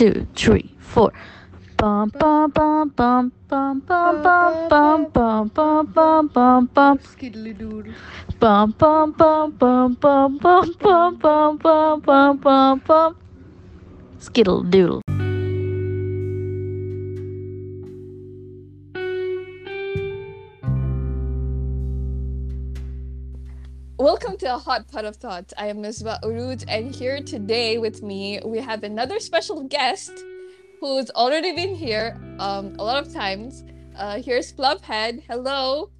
two, three, four. Bum bum bum bum bum bum bum bum bum bum bum bum bum Skiddly doodle. bum bum bum bum bum bum bum bum bum bum bum bum doodle. Welcome to a hot pot of thoughts. I am Misbah Uruj, and here today with me we have another special guest who's already been here um, a lot of times. Uh, here's Fluffhead. Hello.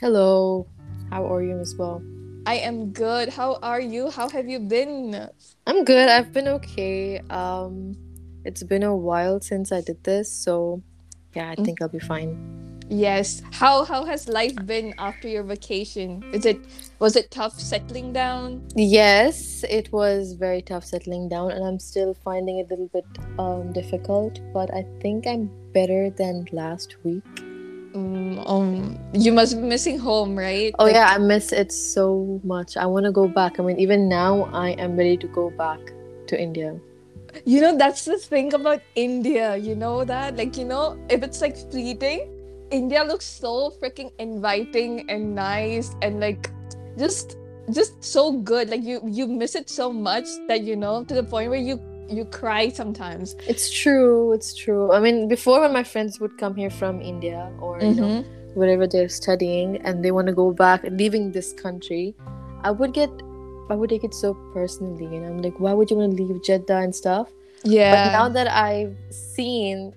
Hello. How are you well? I am good. How are you? How have you been? I'm good. I've been okay. Um it's been a while since I did this, so yeah, I think I'll be fine. Yes. How how has life been after your vacation? Is it was it tough settling down? Yes, it was very tough settling down and I'm still finding it a little bit um difficult, but I think I'm better than last week. Um, um, you must be missing home, right? Oh Like, yeah, I miss it so much. I want to go back. I mean, even now I am ready to go back to India. You know, that's the thing about India. You know that? Like, you know, if it's like fleeting, India looks so freaking inviting and nice and like just just so good. Like you you miss it so much that you know to the point where you you cry sometimes. It's true. It's true. I mean, before when my friends would come here from India or you know mm-hmm. wherever they're studying and they want to go back, leaving this country, I would get, I would take it so personally, and I'm like, why would you want to leave Jeddah and stuff? Yeah. But now that I've seen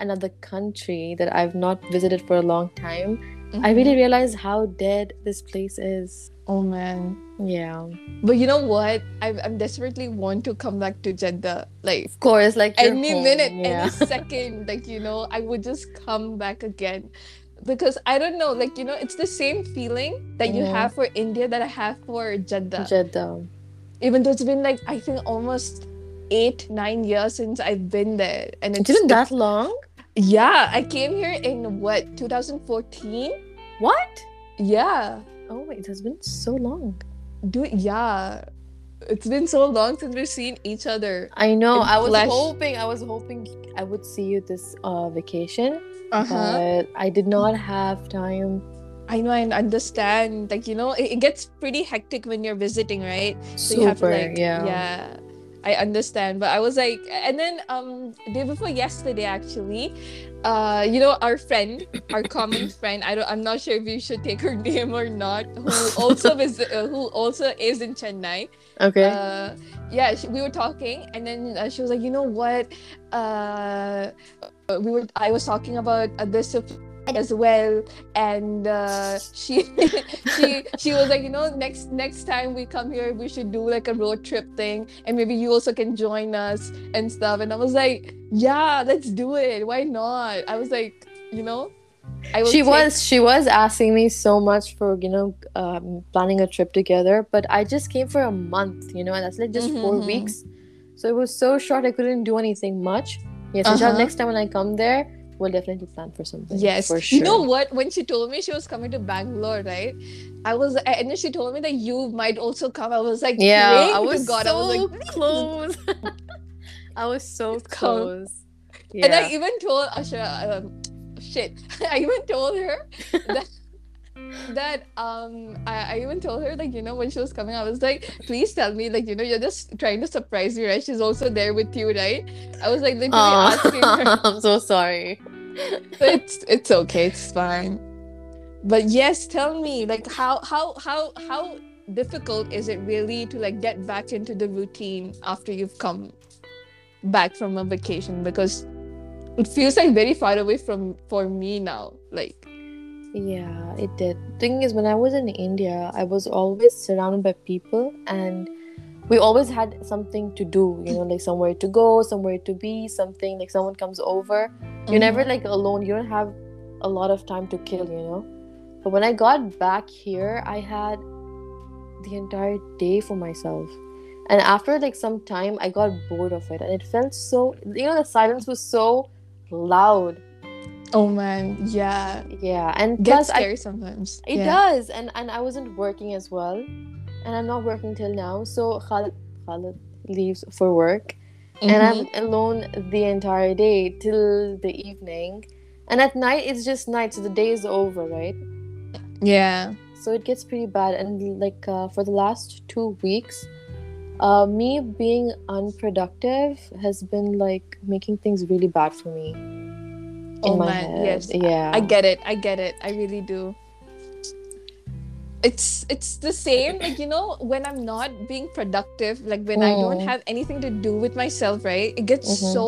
another country that I've not visited for a long time, I really Mhm. realize how dead this place is. Oh man. Yeah, But you know what? I I'm desperately want to come back to Jeddah. Like of course, like any home, minute, yeah. any second, like you know, I would just come back again. Because I don't know, like you know, it's the same feeling that you have for India that I have for Jeddah. Jeddah. Even though it's been like I think almost eight, nine years since I've been there. And it's Didn't that long? Yeah, I came here in what, 2014? What? Yeah. Oh wait, it has been so long. Do yeah. It's been so long since we've seen each other. I know. I was flesh. hoping. I was hoping I would see you this uh, vacation, Uh-huh. but I did not have time. I know, I understand. Like, you know, it, it gets pretty hectic when you're visiting, right? So you have to Super, like, yeah. yeah. I understand, but I was like, and then um, day before yesterday, actually, uh, you know, our friend, our common friend. I don't, I'm not sure if you should take her name or not. Who also is, uh, who also is in Chennai. Okay. Uh, yeah, she, we were talking, and then uh, she was like, you know what? Uh, we were. I was talking about uh, this as well, and uh, she she she was like, you know, next next time we come here, we should do like a road trip thing, and maybe you also can join us and stuff. And I was like, yeah, let's do it. Why not? I was like, you know. I she take- was she was asking me so much for you know um, planning a trip together, but I just came for a month, you know, and that's like just 4 Mhm. weeks. So it was so short. I couldn't do anything much. Yes, so Uh-huh. next time when I come there, we'll definitely plan for something. Yes. for sure. You know what? When she told me she was coming to Bangalore, right? I was, and then she told me that you might also come. I was like, Yeah, I was God. so I was like, close. I was so Just come. close. and I even told Asha, um, shit, I even told her that. That um I, I even told her like you know when she was coming I was like please tell me like you know you're just trying to surprise me right she's also there with you right I was like literally asking her I'm so sorry. It's it's okay it's fine. But yes tell me like how how how how difficult is it really to like get back into the routine after you've come back from a vacation? Because it feels like very far away from for me now like. Yeah, it did. Thing is, when I was in India, I was always surrounded by people, and we always had something to do. You know, like somewhere to go, somewhere to be, something like someone comes over. You're mm-hmm. never like alone. You don't have a lot of time to kill. You know. But when I got back here, I had the entire day for myself. And after like some time, I got bored of it, and it felt so. You know, the silence was so loud. oh man yeah Yeah, and gets plus I scary sometimes it yeah. does, and and I wasn't working as well, and I'm not working till now. So Khalid, Khalid leaves for work, and Mhm. I'm alone the entire day till the evening. And at night, it's just night, so the day is over, right? yeah. So it gets pretty bad. And like uh, for the last two weeks, uh, me being unproductive has been like making things really bad for me. in Oh my man, head. yes. Yeah. I get it. I get it. I really do. It's it's the same. Like you know, when I'm not being productive, like when I don't Mm. have anything to do with myself, right? It gets Mhm. so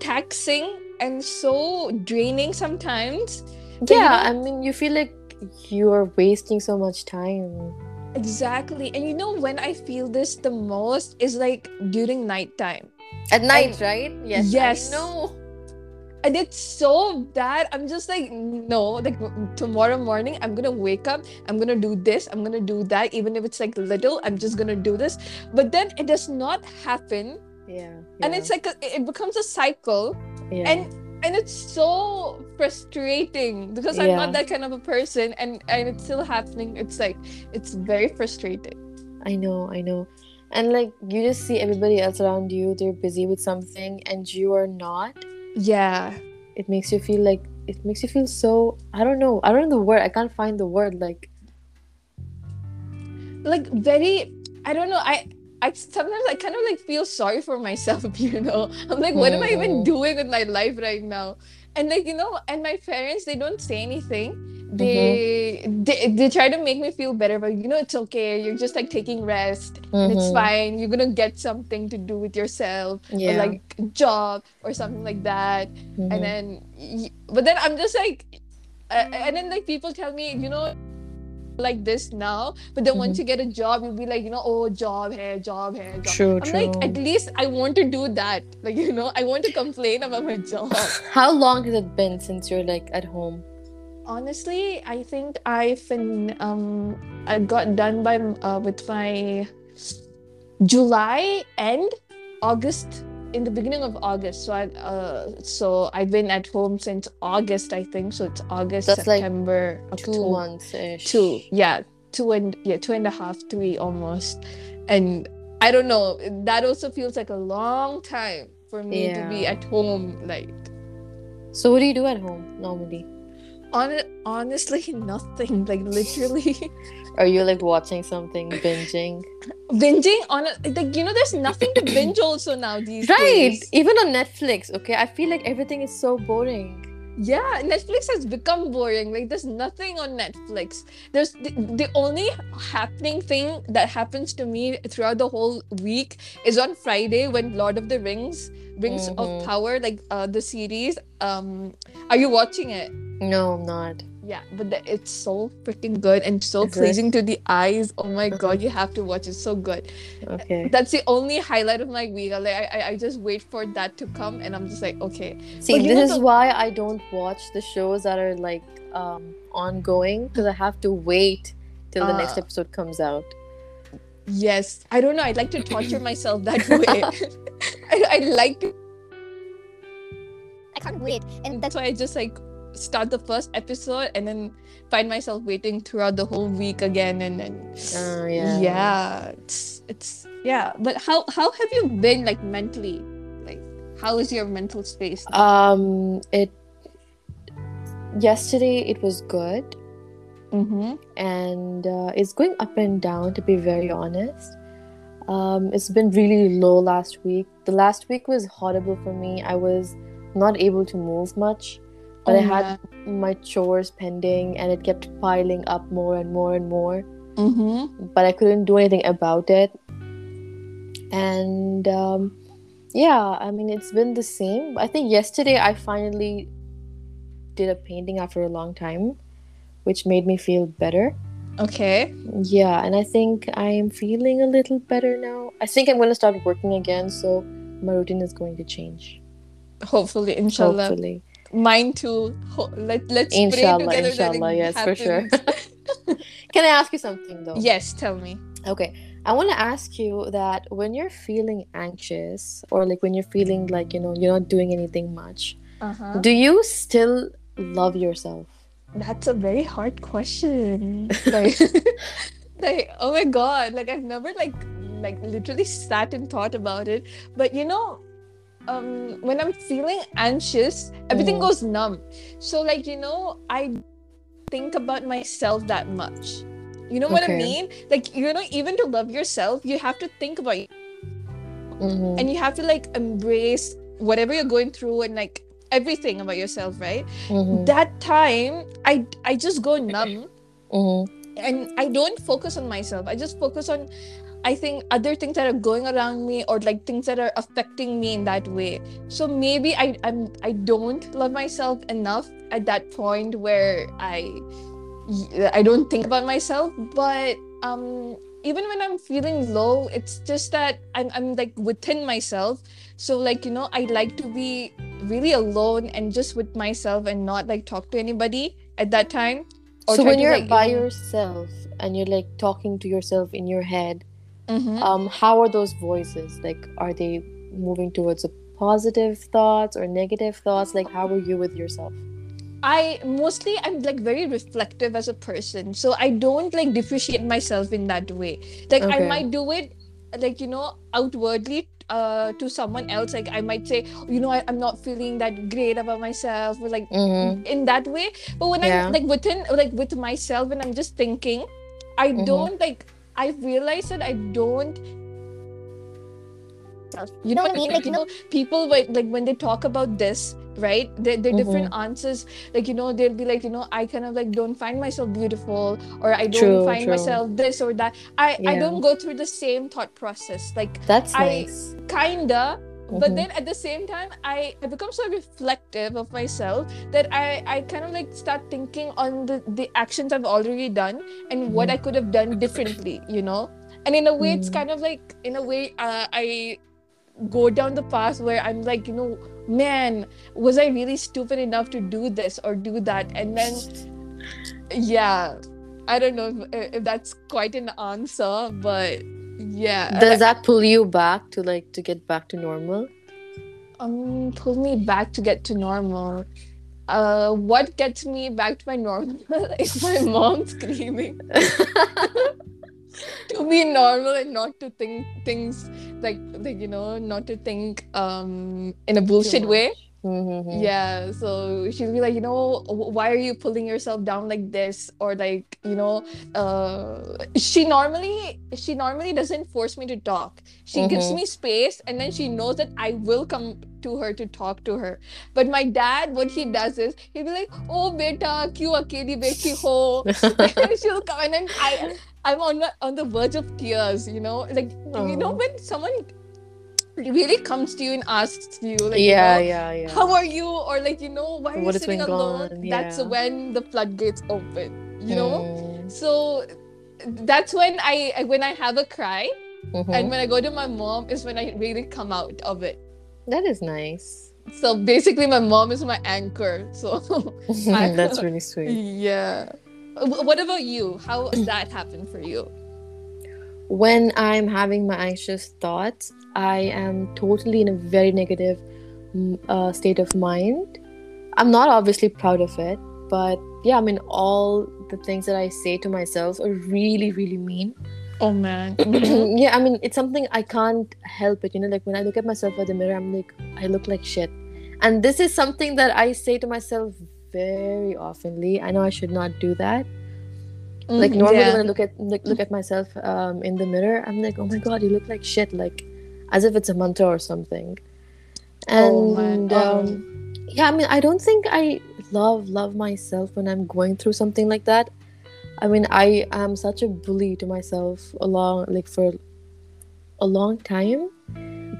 taxing and so draining sometimes. But, you yeah, know- I mean, you feel like you're wasting so much time. Exactly. And you know when I feel this the most is like during nighttime. At night, right? Yes. Yes. Know. And it's so bad i'm just like no like tomorrow morning i'm gonna wake up i'm gonna do this i'm gonna do that even if it's like little i'm just gonna do this but then it does not happen Yeah. and it's like a, it becomes a cycle yeah. and and it's so frustrating because i'm Yeah. not that kind of a person and and it's still happening it's like it's very frustrating I know, I know. And like you just see everybody else around you, they're busy with something and you are not. Yeah It makes you feel like it makes you feel so I don't know. I don't know the word. I can't find the word like like very i don't know i I sometimes I kind of like feel sorry for myself, you know. I'm like, what am I even doing with my life right now? And like, you know, and my parents, they don't say anything. They they, they try to make me feel better, but you know, it's okay. You're just like taking rest. And it's fine. You're gonna get something to do with yourself, Yeah. or like job or something like that. Mhm. And then, but then I'm just like, uh, and then like people tell me, you know, like this now, but then once Mhm. you get a job, you'll be like, you know, oh, job here, job here, job. True, I'm like, at least I want to do that. Like, you know, I want to complain about my job. How long has it been since you're like at home? Honestly, I think I've been um I got done by uh, with my July end, August in the beginning of August. So I uh so I've been at home since August, I think. So it's August, That's like September, Two October. months ish. two yeah two and yeah two and a half three almost and i don't know that also feels like a long time for me to be at home like So what do you do at home normally? On honestly nothing like literally Are you like watching something, binging? binging on a, like you know there's nothing to binge also now these Right. days Even on Netflix, okay? I feel like everything is so boring. Yeah netflix has become boring like there's nothing on netflix there's the, the only happening thing that happens to me throughout the whole week is on friday when lord of the rings rings Mhm. of power like uh the series um are you watching it No, I'm not. Yeah but the, it's so freaking good and so Is it? pleasing to the eyes oh my Uh-huh. god you have to watch it so good Okay. that's the only highlight of my week like I, I, I just wait for that to come and i'm just like okay See, But this is the- why I don't watch the shows that are like um ongoing because I have to wait till the next Ah. episode comes out. Yes, I don't know. I'd like to torture myself that way. I, I like to. I can't wait, and that's why I just like start the first episode and then find myself waiting throughout the whole week again, and then Oh yeah. yeah, it's it's yeah. But how how have you been like mentally? Like, how is your mental space? Um, it. Yesterday it was good, Mm-hmm. and uh, it's going up and down. To be very honest, um, it's been really low last week. The last week was horrible for me. I was not able to move much, but I had my chores pending, and it kept piling up more and more and more. Mm-hmm. but I couldn't do anything about it. And um, yeah, I mean, it's been the same. I think yesterday I finally did a painting after a long time, which made me feel better. Okay. Yeah, and I think I am feeling a little better now. I think I'm going to start working again, so my routine is going to change. Hopefully, inshallah. Hopefully. Mine too. Let let's Inshallah, pray together inshallah, yes, for sure. Can I ask you something though? yes, tell me. Okay, I want to ask you that when you're feeling anxious or like when you're feeling like, you know, you're not doing anything much, Uh-huh. do you still love yourself? That's a very hard question. Like, like, oh my god, like I've never like like literally sat and thought about it. But you know, um, when I'm feeling anxious, everything Mhm. goes numb. So like you know, I think about myself that much. You know what I mean? Like you know, even to love yourself, you have to think about you, Mhm. and you have to like embrace whatever you're going through and like everything about yourself, right? Mhm. That time, I I just go numb Mhm. and I don't focus on myself. I just focus on I think other things that are going around me or like things that are affecting me in that way. So maybe I I'm I don't love myself enough at that point where I I don't think about myself, but um even when I'm feeling low, it's just that I'm I'm like within myself. So like you know, I like to be really alone and just with myself and not like talk to anybody at that time. Or So when you're like, by yourself and you're like talking to yourself in your head, Mhm. um, how are those voices? Like, are they moving towards a positive thoughts or negative thoughts? Like, how are you with yourself? I mostly I'm like very reflective as a person, so I don't like depreciate myself in that way. Like I might do it, like you know, outwardly uh to someone else. Like I might say, you know, I, I'm not feeling that great about myself, or like Mm-hmm. in that way. But when Yeah. I'm like within, like with myself, and I'm just thinking, I Mhm. don't like. I realize that I don't. You know what I mean? Like you know, people like like when they talk about this, right? They're, they're mm-hmm. different answers. Like you know, they'll be like, you know, I kind of like don't find myself beautiful, or I don't True, find true. myself this or that. I I don't go through the same thought process. Like That's I- nice. kinda but Mhm. then at the same time i i become so reflective of myself that i i kind of like start thinking on the the actions i've already done and what i could have done differently you know and in a way it's Mhm. kind of like in a way uh, i go down the path where i'm like you know man was i really stupid enough to do this or do that and then yeah i don't know if, if that's quite an answer but yeah. Does that pull you back to like to get back to normal? um pull me back to get to normal. Uh what gets me back to my normal? Is my mom screaming. To be normal and not to think things like like you know not to think um in a bullshit way Mm-hmm. yeah so she'll be like you know why are you pulling yourself down like this? Or like you know uh she normally she normally doesn't force me to talk. She gives Mhm. me space and then she knows that i will come to her to talk to her. But my dad what he does is he'll be like oh beta kyu akeli beti ho. And she'll come and then i i'm on the on the verge of tears you know? Like you know when someone really comes to you and asks you like you yeah, know, yeah, yeah. how are you? Or like you know why are What you sitting alone? That's when the floodgates open you know? Mm, so that's when i when i have a cry mhm. and when i go to my mom is when i really come out of it. That is nice. so basically my mom is my anchor so That's really sweet. yeah. What about you? How does that happen for you? When I'm having my anxious thoughts, I am totally in a very negative mm, uh, state of mind. I'm not obviously proud of it, but yeah, I mean, all the things that I say to myself are really, really mean. oh man yeah, I mean, it's something I can't help it. You know, like when I look at myself at the mirror, I'm like, I look like shit. And this is something that I say to myself very oftenly. I know I should not do that. Like normally Mm, yeah. when I look at look, look at myself um, in the mirror, I'm like, oh my god, you look like shit, like as if it's a mantra or something. And Oh, um, yeah, I mean, I don't think I love love myself when I'm going through something like that. I mean, I am such a bully to myself along like for a long time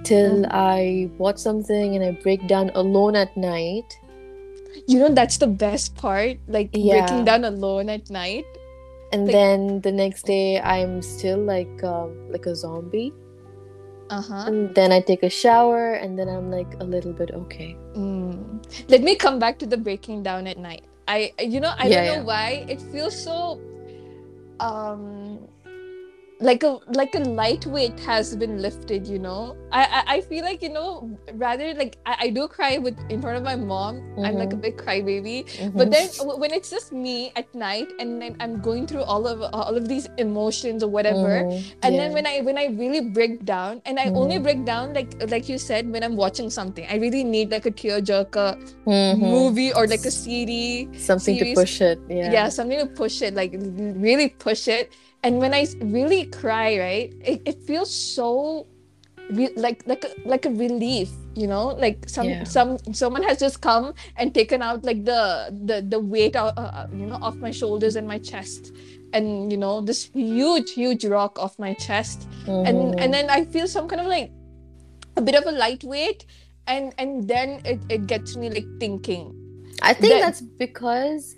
till Mm. I watch something and I break down alone at night. you know that's the best part like Yeah. breaking down alone at night And Like- then the next day I'm still like um, like a zombie. Uh-huh And then I take a shower and then I'm like a little bit okay. Mm. Let me come back to the breaking down at night. I, you know, I Yeah, don't know yeah. why it feels so. Um, like a like a light weight has been lifted you know i i, I feel like you know rather like I, I do cry with in front of my mom i'm like a big crybaby but then when it's just me at night and then i'm going through all of all of these emotions or whatever Mhm. and Yeah. then when i when i really break down and i only Mhm. break down like like you said when i'm watching something i really need like a tearjerker Mhm. movie or like a cd something series. to push it. Yeah. yeah. something to push it like really push it and when I really cry right it, it feels so re- like like a, like a relief you know? Like some Yeah. some someone has just come and taken out like the the the weight out, uh, uh, you know off my shoulders and my chest. And you know this huge huge rock off my chest. And Mhm. and then i feel some kind of like a bit of a lightweight. And and then it, it gets me like thinking. I think Then- that's because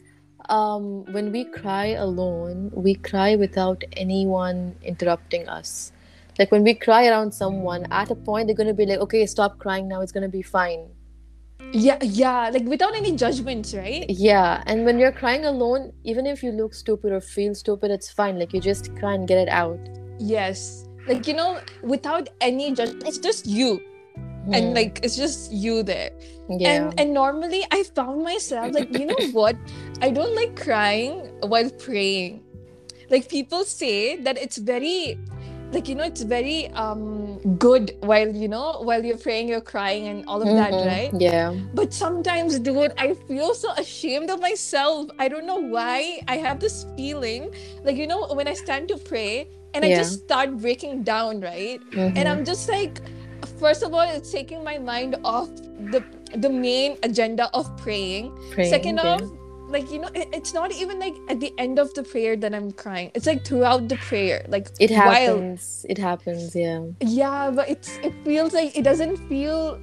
um, when we cry alone, we cry without anyone interrupting us. Like when we cry around someone, at a point they're gonna be like, "Okay, stop crying now. It's gonna be fine." yeah yeah like without any judgments right Yeah, and when you're crying alone, even if you look stupid or feel stupid, it's fine. Like you just cry and get it out. Yes. Like, you know, without any judgment, it's just you. And like it's just you there. yeah, And and normally I found myself like, you know what? I don't like crying while praying. Like people say that it's very like you know it's very um good while you know while you're praying you're crying and all of that Mhm. right Yeah, but sometimes dude i feel so ashamed of myself i don't know why i have this feeling like you know when i stand to pray and i just start breaking down right and Mhm. i'm just like first of all it's taking my mind off the the main agenda of praying, Praying, second yeah. off like you know it, it's not even like at the end of the prayer that i'm crying it's like throughout the prayer like it while happens. It happens. Yeah. yeah but it's it feels like it doesn't feel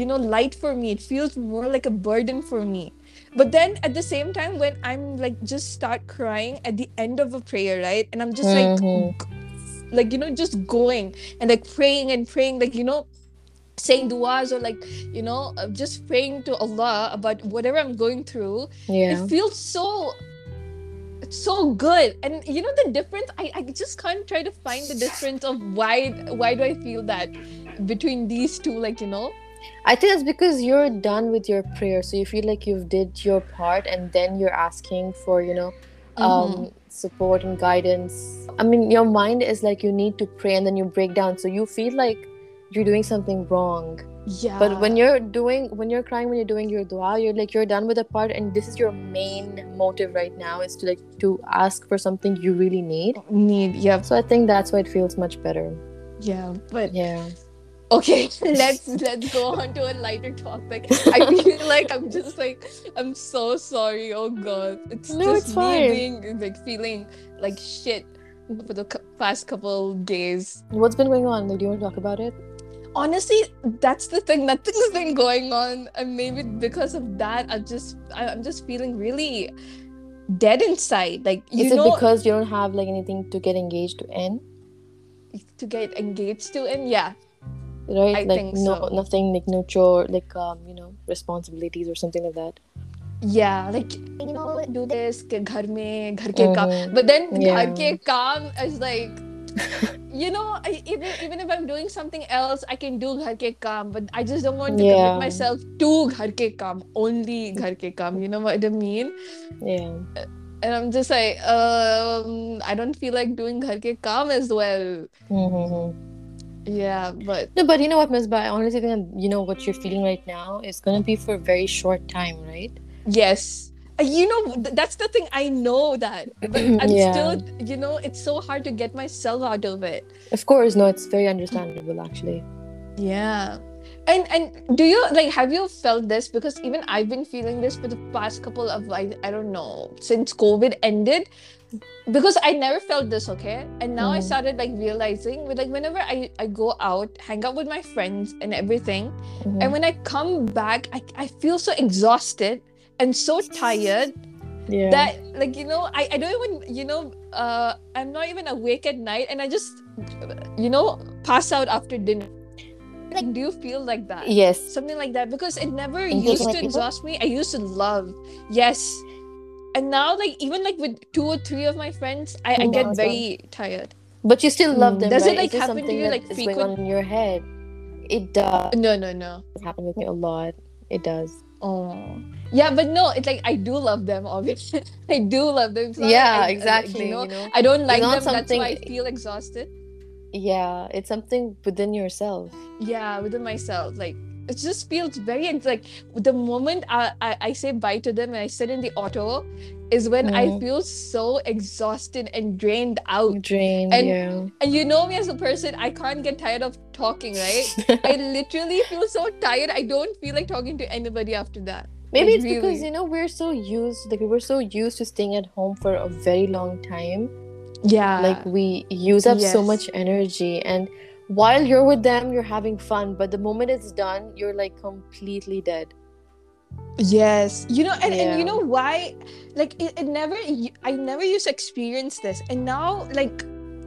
you know light for me it feels more like a burden for me but then at the same time when i'm like just start crying at the end of a prayer right and i'm just like Mhm. g- like you know just going and like praying and praying like you know saying duas or like you know uh, just praying to allah about whatever i'm going through Yeah. it feels so it's so good. And you know the difference? I, I just can't try to find the difference of why why do i feel that between these two like you know? I think it's because you're done with your prayer, so you feel like you've did your part, and then you're asking for you know um, support and guidance. I mean, your mind is like you need to pray, and then you break down, so you feel like you're doing something wrong. yeah But when you're doing, when you're crying, when you're doing your dua, you're like you're done with the part, and this is your main motive right now is to like to ask for something you really need. need yeah So I think that's why it feels much better. yeah but Yeah. Okay let's let's go on to a lighter topic i feel like i'm just like i'm so sorry oh god it's No, just it's me fine. being like feeling like shit for the past couple days What's been going on? Like, do you want to talk about it? honestly that's the thing nothing's been going on and maybe because of that I'm just I- i'm just feeling really dead inside like you Is it know because you don't have like anything to get engaged to in? to get engaged to and yeah right I like think no so. nothing like no chore like um you know responsibilities or something like that yeah like you know do this ke ghar mein ghar ke kaam Mhm. but then Yeah. ghar ke kaam is like you know I, even even if i'm doing something else i can do ghar ke kaam but i just don't want to Yeah. commit myself to ghar ke kaam only ghar ke kaam you know what i mean yeah and i'm just like um i don't feel like doing ghar ke kaam as well mm-hmm. Yeah but no but you know what miss i honestly think you know what you're feeling right now is gonna be for a very short time right? Yes. Uh, you know that's the thing i know that. But i'm Yeah. still you know it's so hard to get myself out of it. Of course no it's very understandable actually. Yeah. And and do you like have you felt this? Because even i've been feeling this for the past couple of like i don't know since covid ended because i never felt this okay? And now i Mm. started like realizing with like whenever i i go out hang out with my friends and everything Mhm. and when i come back i, I feel so exhausted and so tired yeah. that like you know I, I don't even you know uh i'm not even awake at night and i just you know pass out after dinner. Like do you feel like that? Yes. Something like that because it never used to exhaust me. I used to love. Yes and now like even like with two or three of my friends i, I Now get as well. very tired But you still love Mm. them, Does it, like, happen to you, like, frequent- in your head? It does No, no, no. happen with me a lot. It does. Oh, yeah, but no, it's like I do love them. Obviously, I do love them. It's not like yeah, I- exactly. You know, you know? I don't like not them. That's why I feel exhausted. Yeah, it's something within yourself. Yeah, within myself, like it just feels very like the moment I, I I say bye to them and I sit in the auto, is when I Mhm. feel so exhausted and drained out. Drained, And- yeah. And you know me as a person, I can't get tired of talking, right? I literally feel so tired. I don't feel like talking to anybody after that. Maybe Like, it's because you know we're so used like we were so used to staying at home for a very long time. Yeah. like we use up so much energy and while you're with them you're having fun but the moment it's done you're like completely dead. Yes, you know, and, and you know why? Like it, it never, I never used to experience this, and now like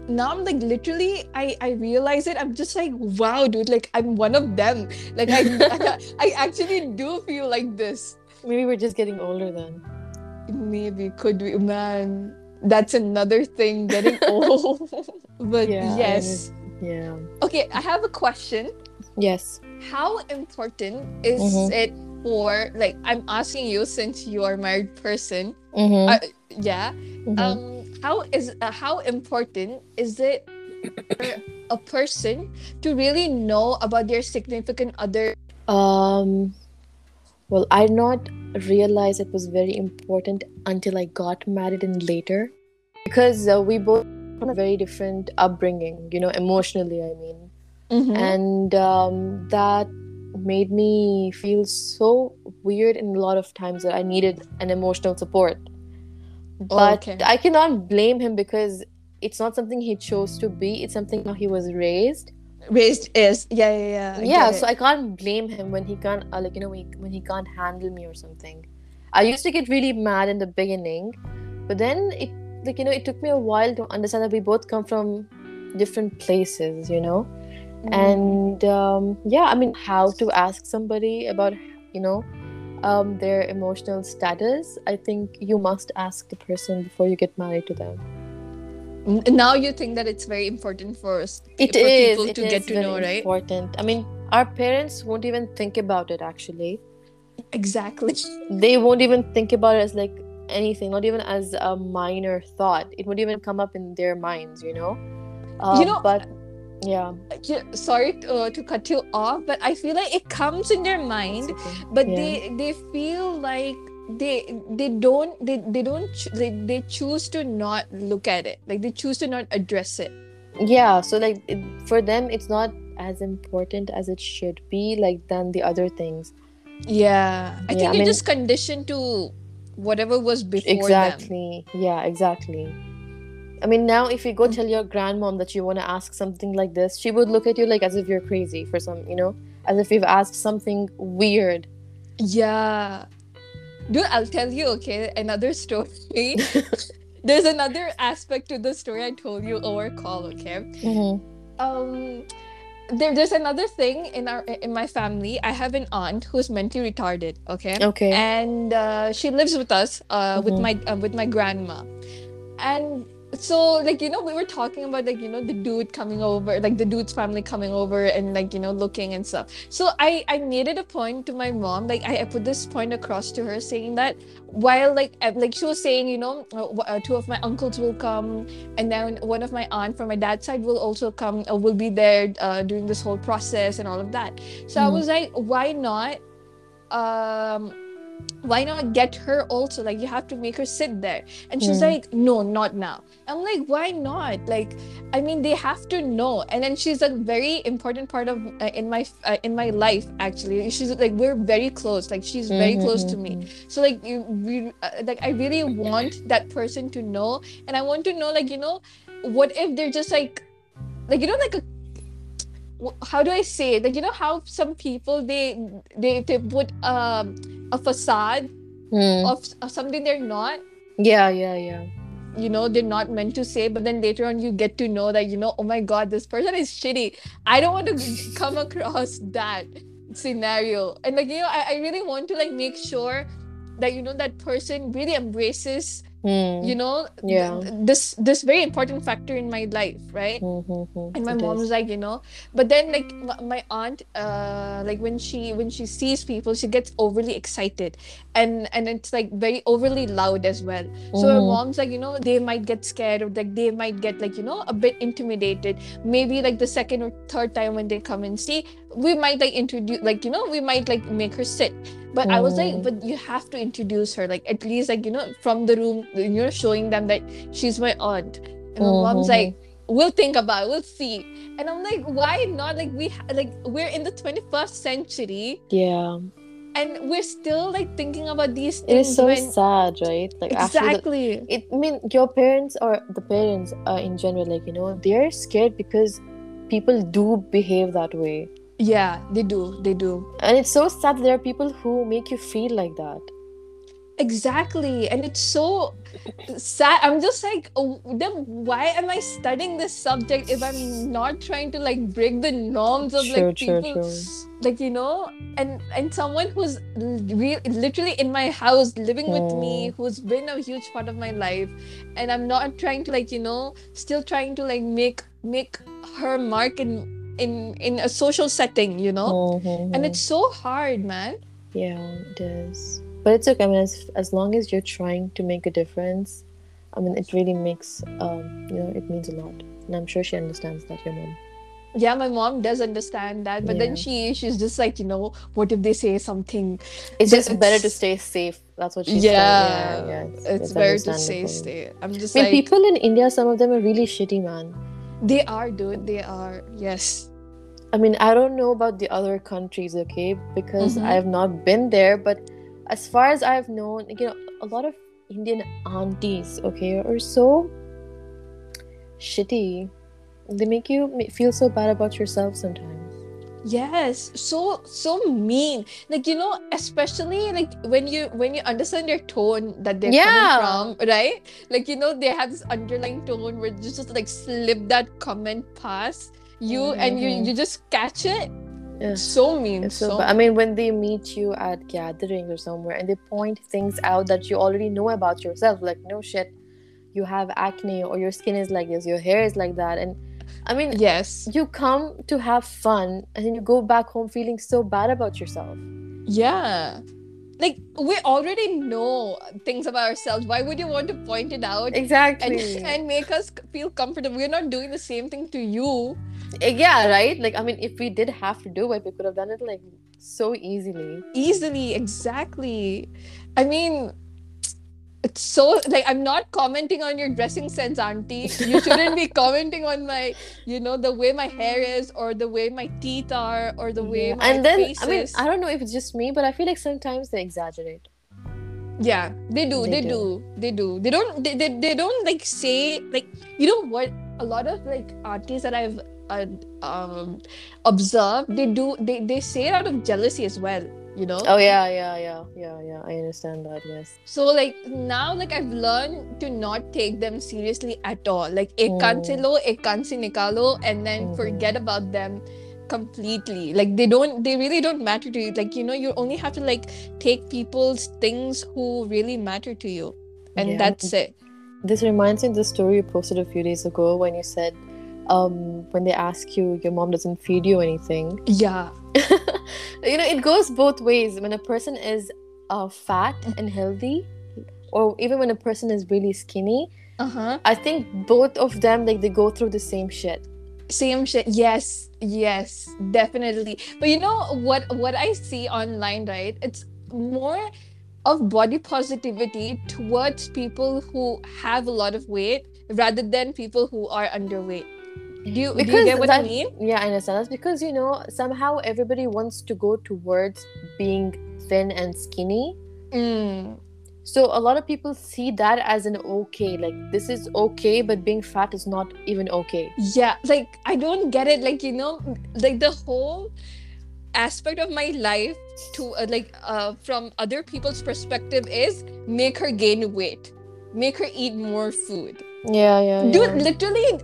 now I'm like literally, I I realize it. I'm just like, wow, dude, like I'm one of them. Like I I actually do feel like this. Maybe we're just getting older then. Maybe could we, man? That's another thing, getting old. but Yeah, yes, Yeah. okay. I have a question. Yes. How important is Mhm. it for like I'm asking you since you are a married person? Mm-hmm. Uh, yeah. Mhm. um how is uh, how important is it for a person to really know about their significant other Um, well, I did not realize it was very important until I got married and later, because uh, we both have a very different upbringing. You know, emotionally, I mean, Mm-hmm. and um, that made me feel so weird in a lot of times that I needed an emotional support. But okay. I cannot blame him because it's not something he chose to be. It's something how he was raised. raised is yeah yeah yeah yeah so i can't blame him when he can't uh, like you know when he, when he can't handle me or something i used to get really mad in the beginning but then it like you know it took me a while to understand that we both come from different places you know? Mm. and um, yeah i mean how to ask somebody about you know um, their emotional status i think you must ask the person before you get married to them. Now you think that it's very important for us It for is. people it to is get to very know right? important. I mean our parents won't even think about it actually. Exactly. They won't even think about it as like anything not even as a minor thought. It won't even come up in their minds you know? Uh, You know- but yeah. Sorry to, uh, to cut you off but i feel like it comes in their mind okay. but Yeah. they they feel like they they don't they, they don't ch- they, they choose to not look at it. Like they choose to not address it. Yeah so like it, for them it's not as important as it should be like than the other things. Yeah. I Yeah, think I you're mean- just conditioned to whatever was before them. Exactly. Yeah exactly. I mean now if you go Mm. tell your grandmom that you want to ask something like this she would look at you like as if you're crazy for some you know as if you've asked something weird. Yeah. Dude i'll tell you okay another story. There's another aspect to the story i told you over call okay? Mhm. um there, there's another thing in our in my family. I have an aunt who's mentally retarded okay? Okay. And uh, she lives with us uh, with Mhm. my uh, with my grandma. And so like you know we were talking about like you know the dude coming over like the dude's family coming over and like you know looking and stuff so i i made it a point to my mom like i, I put this point across to her saying that while like like she was saying you know uh, uh, two of my uncles will come and then one of my aunt from my dad's side will also come uh, will be there uh, during this whole process and all of that so i Mhm. was like why not um why not get her also? Like you have to make her sit there. And she's Hmm. like no not now. I'm like why not? Like i mean they have to know. And then she's a very important part of uh, in my uh, in my life actually. She's like we're very close. Like she's very Mhm, close to mhm, me. So like you we, uh, like i really want that person to know. And i want to know like you know what if they're just like like you know like a how do i say it? Like you know how some people they they, they put um a facade Hmm. of, of something they're not. Yeah yeah yeah. You know they're not meant to say but then later on you get to know that you know oh my god this person is shitty. I don't want to come across that scenario. And like you know I, I really want to like make sure that you know that person really embraces Hmm. you know th- this this very important factor in my life right Hmm, hmm, hmm. and my It mom is. was like you know but then like my aunt uh like when she when she sees people she gets overly excited and and it's like very overly loud as well so my Mhm. mom's like you know they might get scared or like they might get like you know a bit intimidated maybe like the second or third time when they come and see we might like introduce like you know we might like make her sit but i was like Mm. but you have to introduce her like at least like you know from the room you're showing them that she's my aunt and my mom's Mhm. like we'll think about it we'll see and i'm like why not like we ha- like we're in the 21st century Yeah. and we're still like thinking about these It things is so when sad, right? Like after the, exactly it I mean your parents or the parents uh, in general like you know they're scared because people do behave that way yeah they do they do. And it's so sad that there are people who make you feel like that. Exactly and it's so sad. I'm just like oh, then why am i studying this subject if i'm not trying to like break the norms of like people? like you know and and someone who's re- literally in my house living with me Mm. who's been a huge part of my life and i'm not trying to like you know still trying to like make make her mark in in in a social setting you know? Mhm, and it's so hard man. Yeah it is but it's okay. I mean as, as long as you're trying to make a difference i mean it really makes um you know it means a lot. And i'm sure she understands that your mom. Yeah my mom does understand that. But then she she's just like you know what if they say something it's just better to stay safe. That's what she yeah, said. Yeah, yeah it's, better to stay safe. I'm just I mean, like people in India, some of them are really shitty, man. They are dude they are yes I mean, I don't know about the other countries, okay, because Mhm. I have not been there. But as far as I've known, you know, a lot of Indian aunties, okay, are so shitty. They make you feel so bad about yourself sometimes. Yes so so mean like you know especially like when you when you understand their tone that they're Yeah. coming from right like you know they have this underlying tone where you just like slip that comment past you mm-hmm. and you you just catch it Yeah. so mean It's so so bad. I mean, when they meet you at gathering or somewhere and they point things out that you already know about yourself, like, no shit, you have acne or your skin is like this, your hair is like that. And I mean, yes you come to have fun and then you go back home feeling so bad about yourself. Yeah. Like we already know things about ourselves. Why would you want to point it out and, Exactly. and make us feel comfortable? We're not doing the same thing to you. Eh, yeah, right? Like, I mean, if we did have to do it, we could have done it like so easily. Easily, exactly. I mean, it's so like I'm not commenting on your dressing sense, Auntie. You shouldn't be commenting on my, you know, the way my hair is or the way my teeth are or the way Yeah. my and then, face I mean, is. I don't know if it's just me, but I feel like sometimes they exaggerate. Yeah, they do. They They, do. They do. They don't. They, they, they don't like say like you know what? A lot of like artists that I've uh, um observed, they do. They they say it out of jealousy as well. You know. Oh, yeah, yeah, yeah, yeah, yeah. I understand that, yes. So like now, like I've learned to not take them seriously at all. Like ek se Mm. lo, ek se nikalo, and then Mhm. forget about them completely. Like they don't. They really don't matter to you. Like you know, you only have to like take people's things who really matter to you, and Yeah. that's it. This reminds me of the story you posted a few days ago when you said, um, when they ask you, your mom doesn't feed you anything. Yeah. you know, it goes both ways. When a person is uh, fat and healthy, or even when a person is really skinny, Uh huh. I think both of them, like, they go through the same shit. Same shit. Yes. Yes. Definitely. But you know what? What I see online, right? It's more of body positivity towards people who have a lot of weight rather than people who are underweight. Do you, do you get what I mean? Yeah, I understand. That's because, you know, somehow everybody wants to go towards being thin and skinny. Mm. So a lot of people see that as an okay, like this is okay, but being fat is not even okay. Yeah, like I don't get it. Like you know, like the whole aspect of my life to uh, like uh, from other people's perspective is make her gain weight, make her eat more food. Yeah, yeah, Dude, literally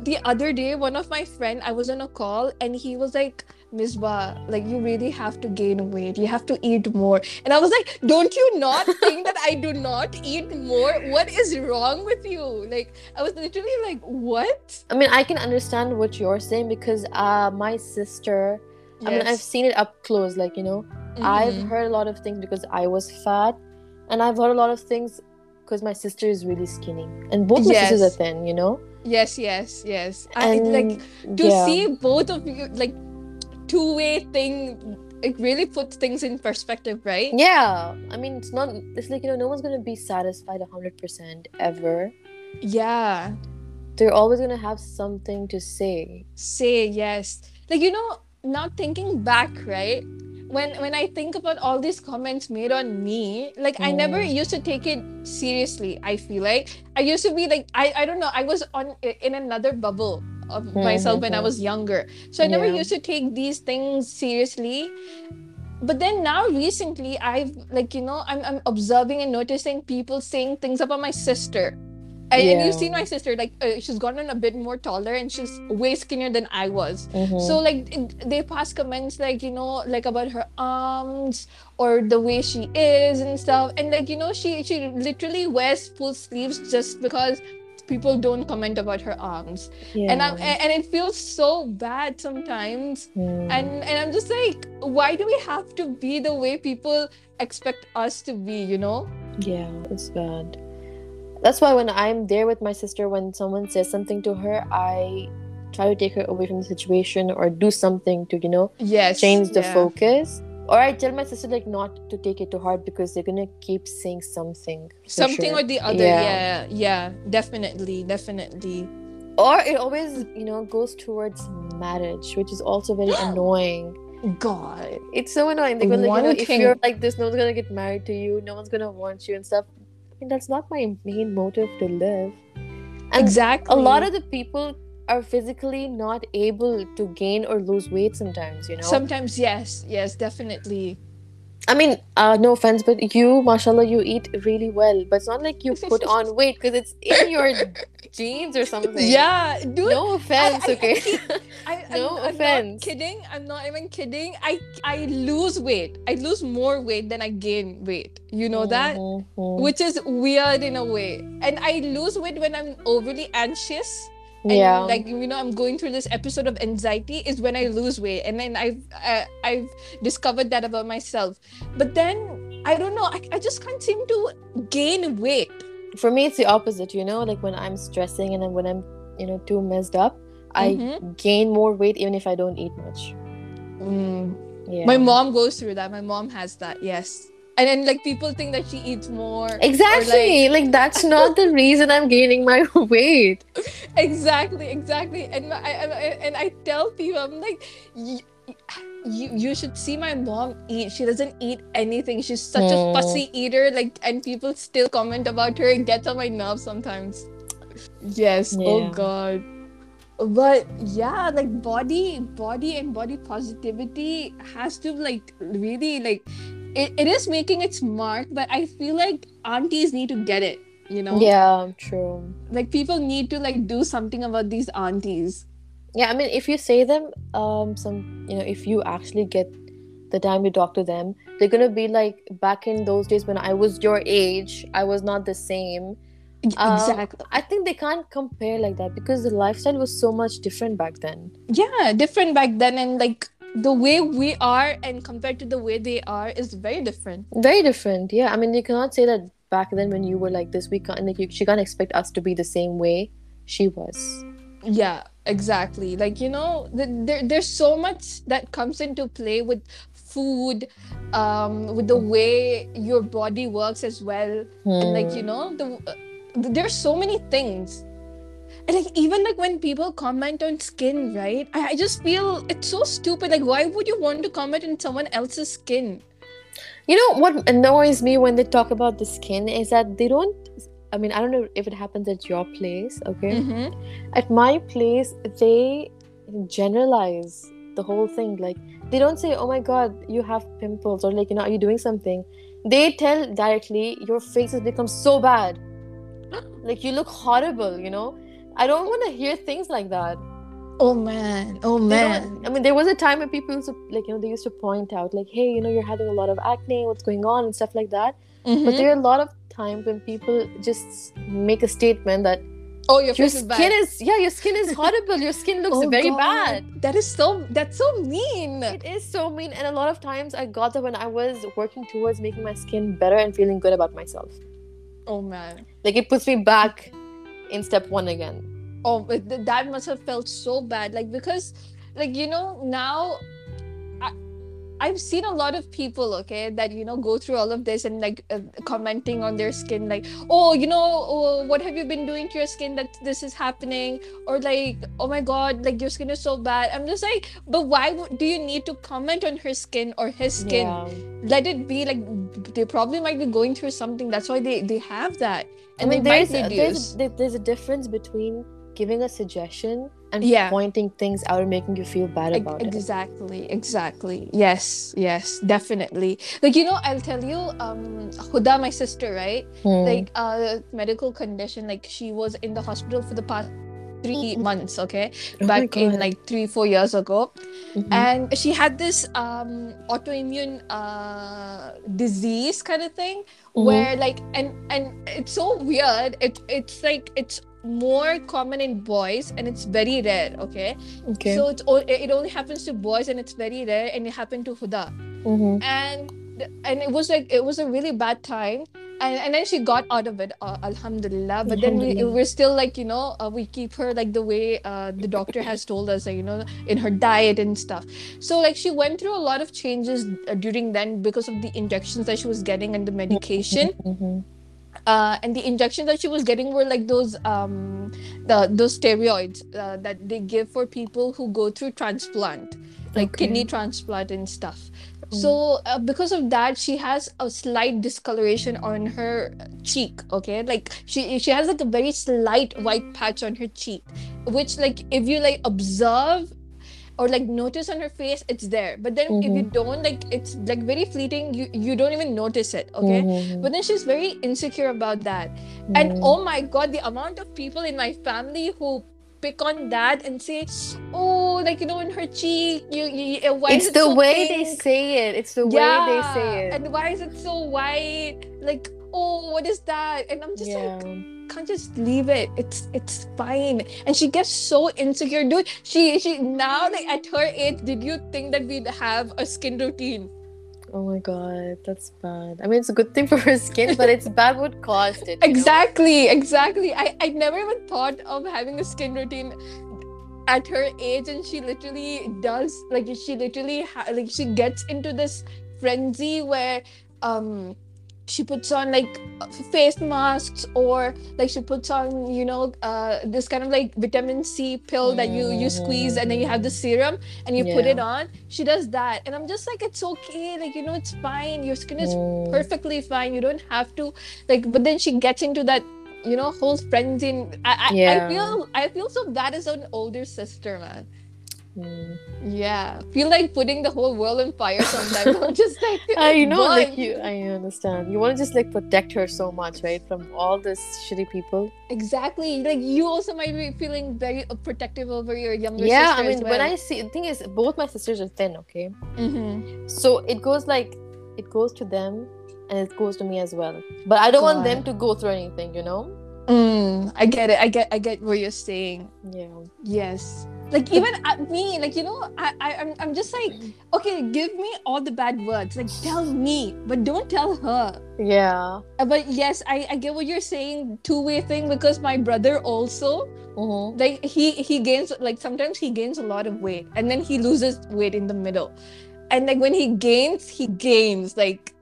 the other day, one of my friend, I was on a call and he was like, Misbah, like you really have to gain weight. You have to eat more. And I was like, don't you not think that I do not eat more? What is wrong with you? Like, I was literally like, what? I mean, I can understand what you're saying because uh, my sister, I mean, I've seen it up close. Like, you know, I've Mhm. heard a lot of things because I was fat, and I've heard a lot of things because my sister is really skinny, and both my sisters are thin. You know, Yes, yes, yes. I and like to yeah. see both of you like two-way thing. It really puts things in perspective, right? Yeah, I mean, it's not. It's like you know, no one's gonna be satisfied hundred percent ever. Yeah. They're always gonna have something to say. Say yes. Like you know, now thinking back, right? When when I think about all these comments made on me, like I never Mm. used to take it seriously. I feel like I used to be like I I don't know. I was on in another bubble of myself when I Mhm. was younger, so I never Yeah. used to take these things seriously. But then now recently, I've like you know I'm I'm observing and noticing people saying things about my sister. And, and you've Yeah. seen my sister like uh, she's gotten a bit more taller and she's way skinnier than I was. Mhm. So like it- they pass comments like you know like about her arms or the way she is and stuff. And like you know she she literally wears full sleeves just because people don't comment about her arms. yeah. And I'm and it feels so bad sometimes. Hmm. And and I'm just like, why do we have to be the way people expect us to be? You know? Yeah, it's bad. That's why when I'm there with my sister, when someone says something to her, I try to take her away from the situation or do something to, you know, Yes. change the yeah. focus. Or I tell my sister like not to take it to heart because they're gonna keep saying something. Something sure. or the other. Yeah. Yeah. yeah. Definitely. Definitely. Or it always, you know, goes towards marriage, which is also very annoying. God. It's so annoying. They're gonna, like, you know, if you're like this, no one's gonna get married to you, no one's gonna want you and stuff. Mean, that's not my main motive to live. And exactly. a lot of the people are physically not able to gain or lose weight sometimes, you know? Sometimes yes. Yes. Definitely. I mean, uh, no offense, but you, mashallah, you eat really well. But it's not like you put on weight because it's in your genes or something. Yeah, dude. No offense, I- I okay? I, No I'm, I'm offense. not kidding. I'm not even kidding. I I lose weight. I lose more weight than I gain weight. You know that? Mhm. Which is weird in a way. And I lose weight when I'm overly anxious. And yeah. like you know, I'm going through this episode of anxiety is when I lose weight, and then I've uh, I've discovered that about myself. But then I don't know. I, I just can't seem to gain weight. For me, it's the opposite, you know? Like when I'm stressing and then when I'm, you know, too messed up, I Mhm. gain more weight even if I don't eat much. Mm. Yeah. My mom goes through that. My mom has that. Yes. And then like people think that she eats more. Exactly. Like, that's not the reason I'm gaining my weight. exactly exactly and I, I and i tell people i'm like you, you should see my mom eat she doesn't eat anything she's such a Hmm. fussy eater like and people still comment about her it gets on my nerves sometimes yes oh god but yeah like body body and body positivity has to like really like it, it is making its mark but i feel like aunties need to get it you know Yeah, true. like people need to like do something about these aunties Yeah, I mean, if you say them, um, some, you know, if you actually get the time to talk to them, they're gonna be like, back in those days when I was your age, I was not the same. Um, exactly I think they can't compare like that because the lifestyle was so much different back then. yeah different back then and like the way we are and compared to the way they are is very different Very different. Yeah, I mean, you cannot say that back then when you were like this, we can't, like, you, she can't expect us to be the same way she was. yeah exactly like you know th- there, there's so much that comes into play with food um with the way your body works as well and like you know the uh, there's so many things and like even like when people comment on skin right I, I just feel it's so stupid like why would you want to comment on someone else's skin You know what annoys me when they talk about the skin is that they don't. I mean, I don't know if it happens at your place, okay? Mhm. At my place, they generalize the whole thing. Like, they don't say, oh my god, you have pimples, or like, you know, are you doing something? They tell directly, your face has become so bad. like, you look horrible, you know? I don't want to hear things like that. Oh man. Oh man. I mean, there was a time when people used to, like, you know, they used to point out, like, hey, you know, you're having a lot of acne, what's going on, and stuff like that. Mhm. But there are a lot of times when people just make a statement that oh, your your skin bad. is, yeah, your skin is horrible, your skin looks Oh, very God. bad. That is so. That's so mean. It is so mean, and a lot of times I got that when I was working towards making my skin better and feeling good about myself. Oh man. Like it puts me back in step one again. Oh, that must have felt so bad. Like because, like you know, now, I've seen a lot of people, okay, that you know go through all of this and like uh, commenting on their skin, like, oh, you know, oh, what have you been doing to your skin that this is happening, or like, oh my god, like your skin is so bad. I'm just like, but why do you need to comment on her skin or his skin? Yeah. Let it be. Like they probably might be going through something. That's why they they have that, and I mean, they might there's, reduce. there's, there's a difference between giving a suggestion and Yeah. pointing things out and making you feel bad about it. exactly exactly yes yes definitely like you know i'll tell you um huda my sister right Hmm. like uh medical condition like she was in the hospital for the past three months okay Oh back in like three four years ago Mhm. and she had this um autoimmune uh disease kind of thing Mhm. where like and and it's so weird it it's like it's more common in boys and it's very rare okay okay. so it's it only happens to boys and it's very rare and it happened to Huda. Mhm. And and it was like it was a really bad time. And, and then she got out of it, uh, alhamdulillah. But then we, we're still like, you know, uh, we keep her like the way uh, the doctor has told us, like, you know, in her diet and stuff. So, like, she went through a lot of changes uh, during then because of the injections that she was getting and the medication Mhm. Uh, and the injections that she was getting were like those um the those steroids uh, that they give for people who go through transplant like Okay. kidney transplant and stuff. So uh, because of that she has a slight discoloration on her cheek okay? Like she she has like a very slight white patch on her cheek which like if you like observe or like notice on her face it's there but then if you don't like it's like very fleeting you you don't even notice it okay Mhm. but then she's very insecure about that and Mhm. oh my god the amount of people in my family who pick on that and say oh like you know in her cheek you, you why it's is it the so way pink? they say it. It's the way they say it. and why is it so white like oh what is that and i'm just yeah. like can't just leave it it's it's fine and she gets so insecure dude she she now like at her age did you think that we'd have a skin routine Oh my god, that's bad. I mean, it's a good thing for her skin, but it's bad what caused it. you know? exactly exactly i i never even thought of having a skin routine at her age and she literally does like she literally ha- like she gets into this frenzy where um she puts on like face masks or like she puts on you know uh this kind of like vitamin c pill that you you squeeze and then you have the serum and you put it on. She does that. And i'm just like it's okay. Like you know it's fine. Your skin is Mm. perfectly fine. You don't have to like but then she gets into that you know whole frenzy. And I, I, I feel i feel so bad as an older sister man Mm. yeah feel like putting the whole world on fire sometimes i'm just like I know, like you, I understand. You want to just like protect her so much, right, from all this shitty people. exactly like you also might be feeling very protective over your younger sisters. yeah, I mean, as when. I see the thing is, both my sisters are thin. Okay, Mhm. so it goes like it goes to them, and it goes to me as well. But I don't want them to go through anything, you know. Mm, i get it i get i get what you're saying Yeah. Yes. Like even at me, like you know, I, I I'm I'm just like, okay, give me all the bad words. Like tell me, but don't tell her. Yeah. Uh, But yes, I, I get what you're saying, two-way thing, because my brother also Mm-hmm. like he he gains like sometimes he gains a lot of weight and then he loses weight in the middle. And like when he gains, he gains like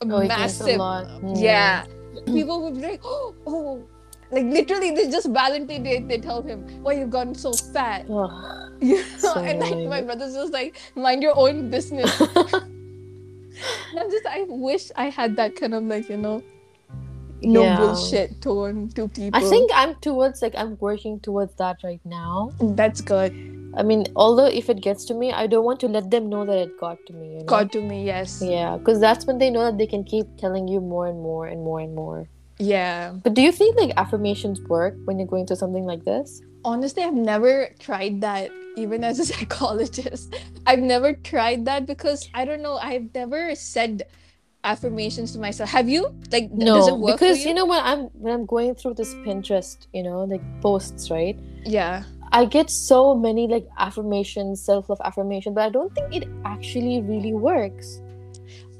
a Oh, gains massive lot. Mm. yeah. People would be like, oh, oh like literally they just Valentine Day they tell him, Why you've gotten so fat? Ugh. You know, So and like my brother's just like, mind your own business. I'm just, I wish I had that kind of like, you know, no Yeah. bullshit tone to people. I think I'm towards like I'm working towards that right now. that's good. I mean, although if it gets to me, I don't want to let them know that it got to me. You know? Got to me, yes. Yeah, because that's when they know that they can keep telling you more and more and more and more. Yeah. But do you think like affirmations work when you're going through something like this? honestly, I've never tried that. Even as a psychologist, I've never tried that because I don't know. I've never said affirmations to myself. Have you? Like, th- does it No, because you? you know when I'm when I'm going through this Pinterest, you know, like posts, right? yeah. I get so many like affirmations, self-love affirmations, but I don't think it actually really works.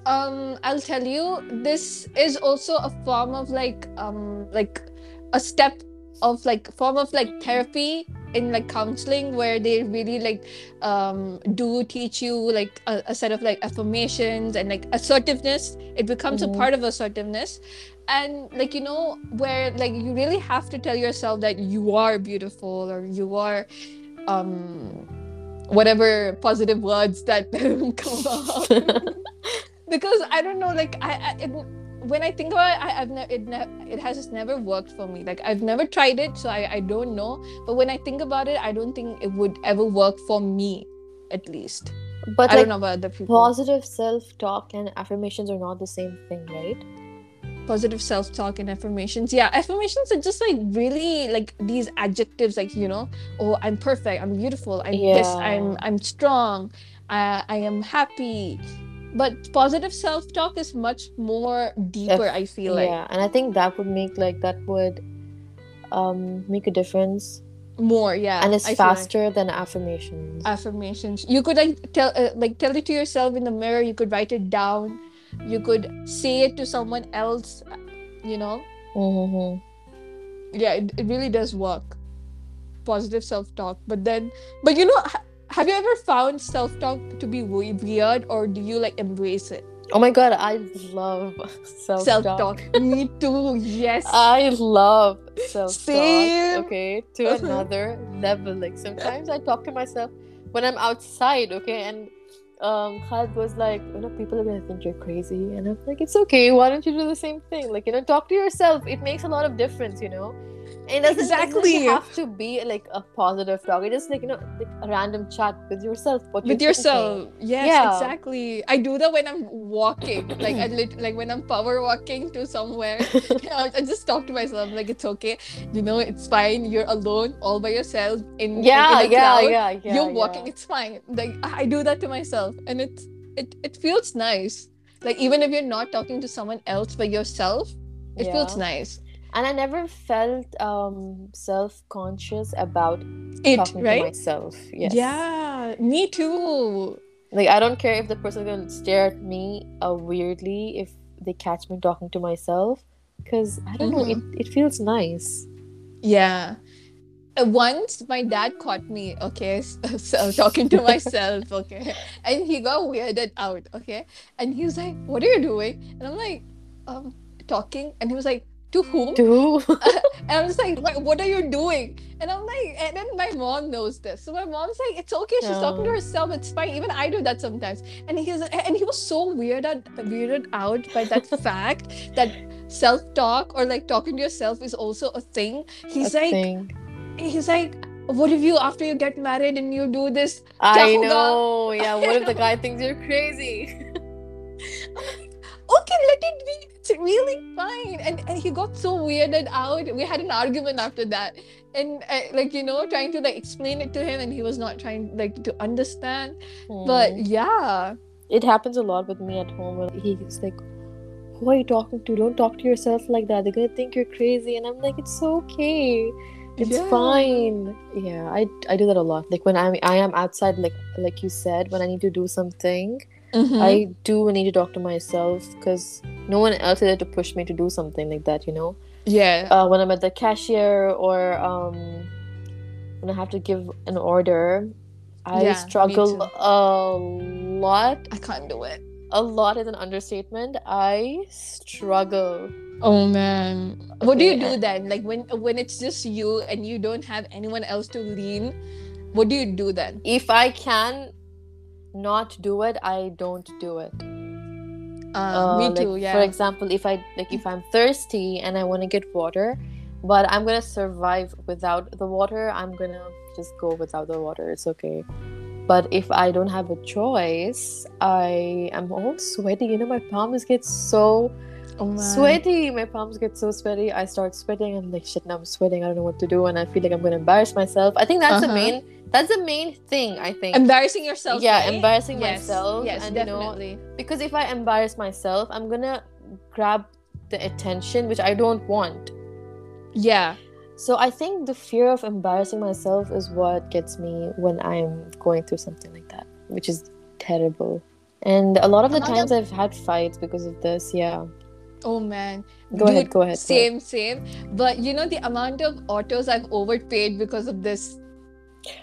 Um i'll tell you this is also a form of like um like a step of like form of like therapy in like counseling where they really like um do teach you like a, a set of like affirmations and like assertiveness. It becomes Mhm. a part of assertiveness. And like you know where like you really have to tell yourself that you are beautiful or you are um whatever positive words that come out because I don't know, like I, I it, when I think about it, I, I've never it, ne- it has just never worked for me. Like I've never tried it, so I, I don't know. But when I think about it, I don't think it would ever work for me, at least. But I like don't know about other people. positive self-talk and affirmations are not the same thing, right? Positive self-talk and affirmations. Yeah, affirmations are just like really like these adjectives, like you know, oh, I'm perfect, I'm beautiful, I'm this, I'm I'm strong, I I am happy. But positive self-talk is much more deeper. I feel like. yeah, and I think that would make like that would um make a difference, more yeah and it's I feel like. faster than affirmations. affirmations. You could like tell uh, like tell it to yourself in the mirror. You could write it down. You could say it to someone else you know? Hmm yeah it, it really does work. Positive self-talk. But then but you know have you ever found self-talk to be weird or do you like embrace it Oh my god, I love self-talk. self-talk me too yes I love self-talk. Okay, to another level. Like sometimes I talk to myself when I'm outside. Okay, and um, Khalid was like, you know, people are gonna think you're crazy, and I'm like, it's okay. Why don't you do the same thing? Like, you know, talk to yourself. It makes a lot of difference, you know. And it doesn't, Exactly. doesn't have to be like a positive talk. It is like you know, like a random chat with yourself. With yourself yes Yeah. exactly i do that when i'm walking like i lit- like when i'm power walking to somewhere I just talk to myself like it's okay you know it's fine you're alone all by yourself in in- Yeah, in, a yeah, crowd. yeah, yeah. you're yeah. walking it's fine like i do that to myself and it's it it feels nice like even if you're not talking to someone else but yourself it feels nice and I never felt um self-conscious about it talking right to myself. Yes. yeah me too Like I don't care if the person gonna stare at me uh, weirdly if they catch me talking to myself, because I don't know, it, Mm-hmm. it feels nice. Yeah. Uh, Once my dad caught me, okay, so talking to myself, okay, and he got weirded out, okay, and he was like, "What are you doing?" And I'm like, "Um, talking," and he was like, "To whom?" Do And I'm just like, what, what are you doing? And I'm like, and then my mom knows this. So my mom's like, it's okay, she's talking to herself, it's fine. Even I do that sometimes. And he's and he was so weirded weirded out by that fact that self-talk or like talking to yourself is also a thing. He's a like, thing. he's like, what if you after you get married and you do this? I know. Yeah. What if the guy thinks you're crazy? Okay, let it be. It's really fine. And and he got so weirded out. We had an argument after that, and uh, like you know, trying to like explain it to him, and he was not trying like to understand. But Hmm. yeah, it happens a lot with me at home. When he's like, "Who are you talking to? Don't talk to yourself like that. They're gonna think you're crazy." And I'm like, "It's okay. It's Yeah. fine." Yeah, I I do that a lot. Like when I'm I am outside, like like you said, when I need to do something, Mhm. I do need to talk to myself because no one else is there to push me to do something like that. You know, yeah, uh, when I'm at the cashier or um when I have to give an order. I Yeah, struggle a lot I can't do it. a lot is an understatement. I struggle. Oh man, what do you do then? Like when when it's just you and you don't have anyone else to lean, what do you do then? If I can not do it, I don't do it. Uh, Uh, me like, too. Yeah. For example, if I like if I'm thirsty and I want to get water, but I'm gonna survive without the water, I'm gonna just go without the water. It's okay. But if I don't have a choice, I am all sweaty. You know, my palms get so Oh. Sweaty. My palms get so sweaty. I start sweating. I'm like, shit, now I'm sweating. I don't know what to do. And I feel like I'm going to embarrass myself. I think that's the Uh-huh. main, that's the main thing, I think. Embarrassing yourself. yeah, right? embarrassing Yes, myself. Yes, and, you know, definitely. because if I embarrass myself, I'm going to grab the attention, which I don't want. yeah. So I think the fear of embarrassing myself is what gets me when I'm going through something like that, which is terrible. And a lot of the times I've had fights because of this. Yeah. Oh man. Go Dude, ahead. Go ahead. go ahead. Same, same. But you know the amount of autos I've overpaid because of this.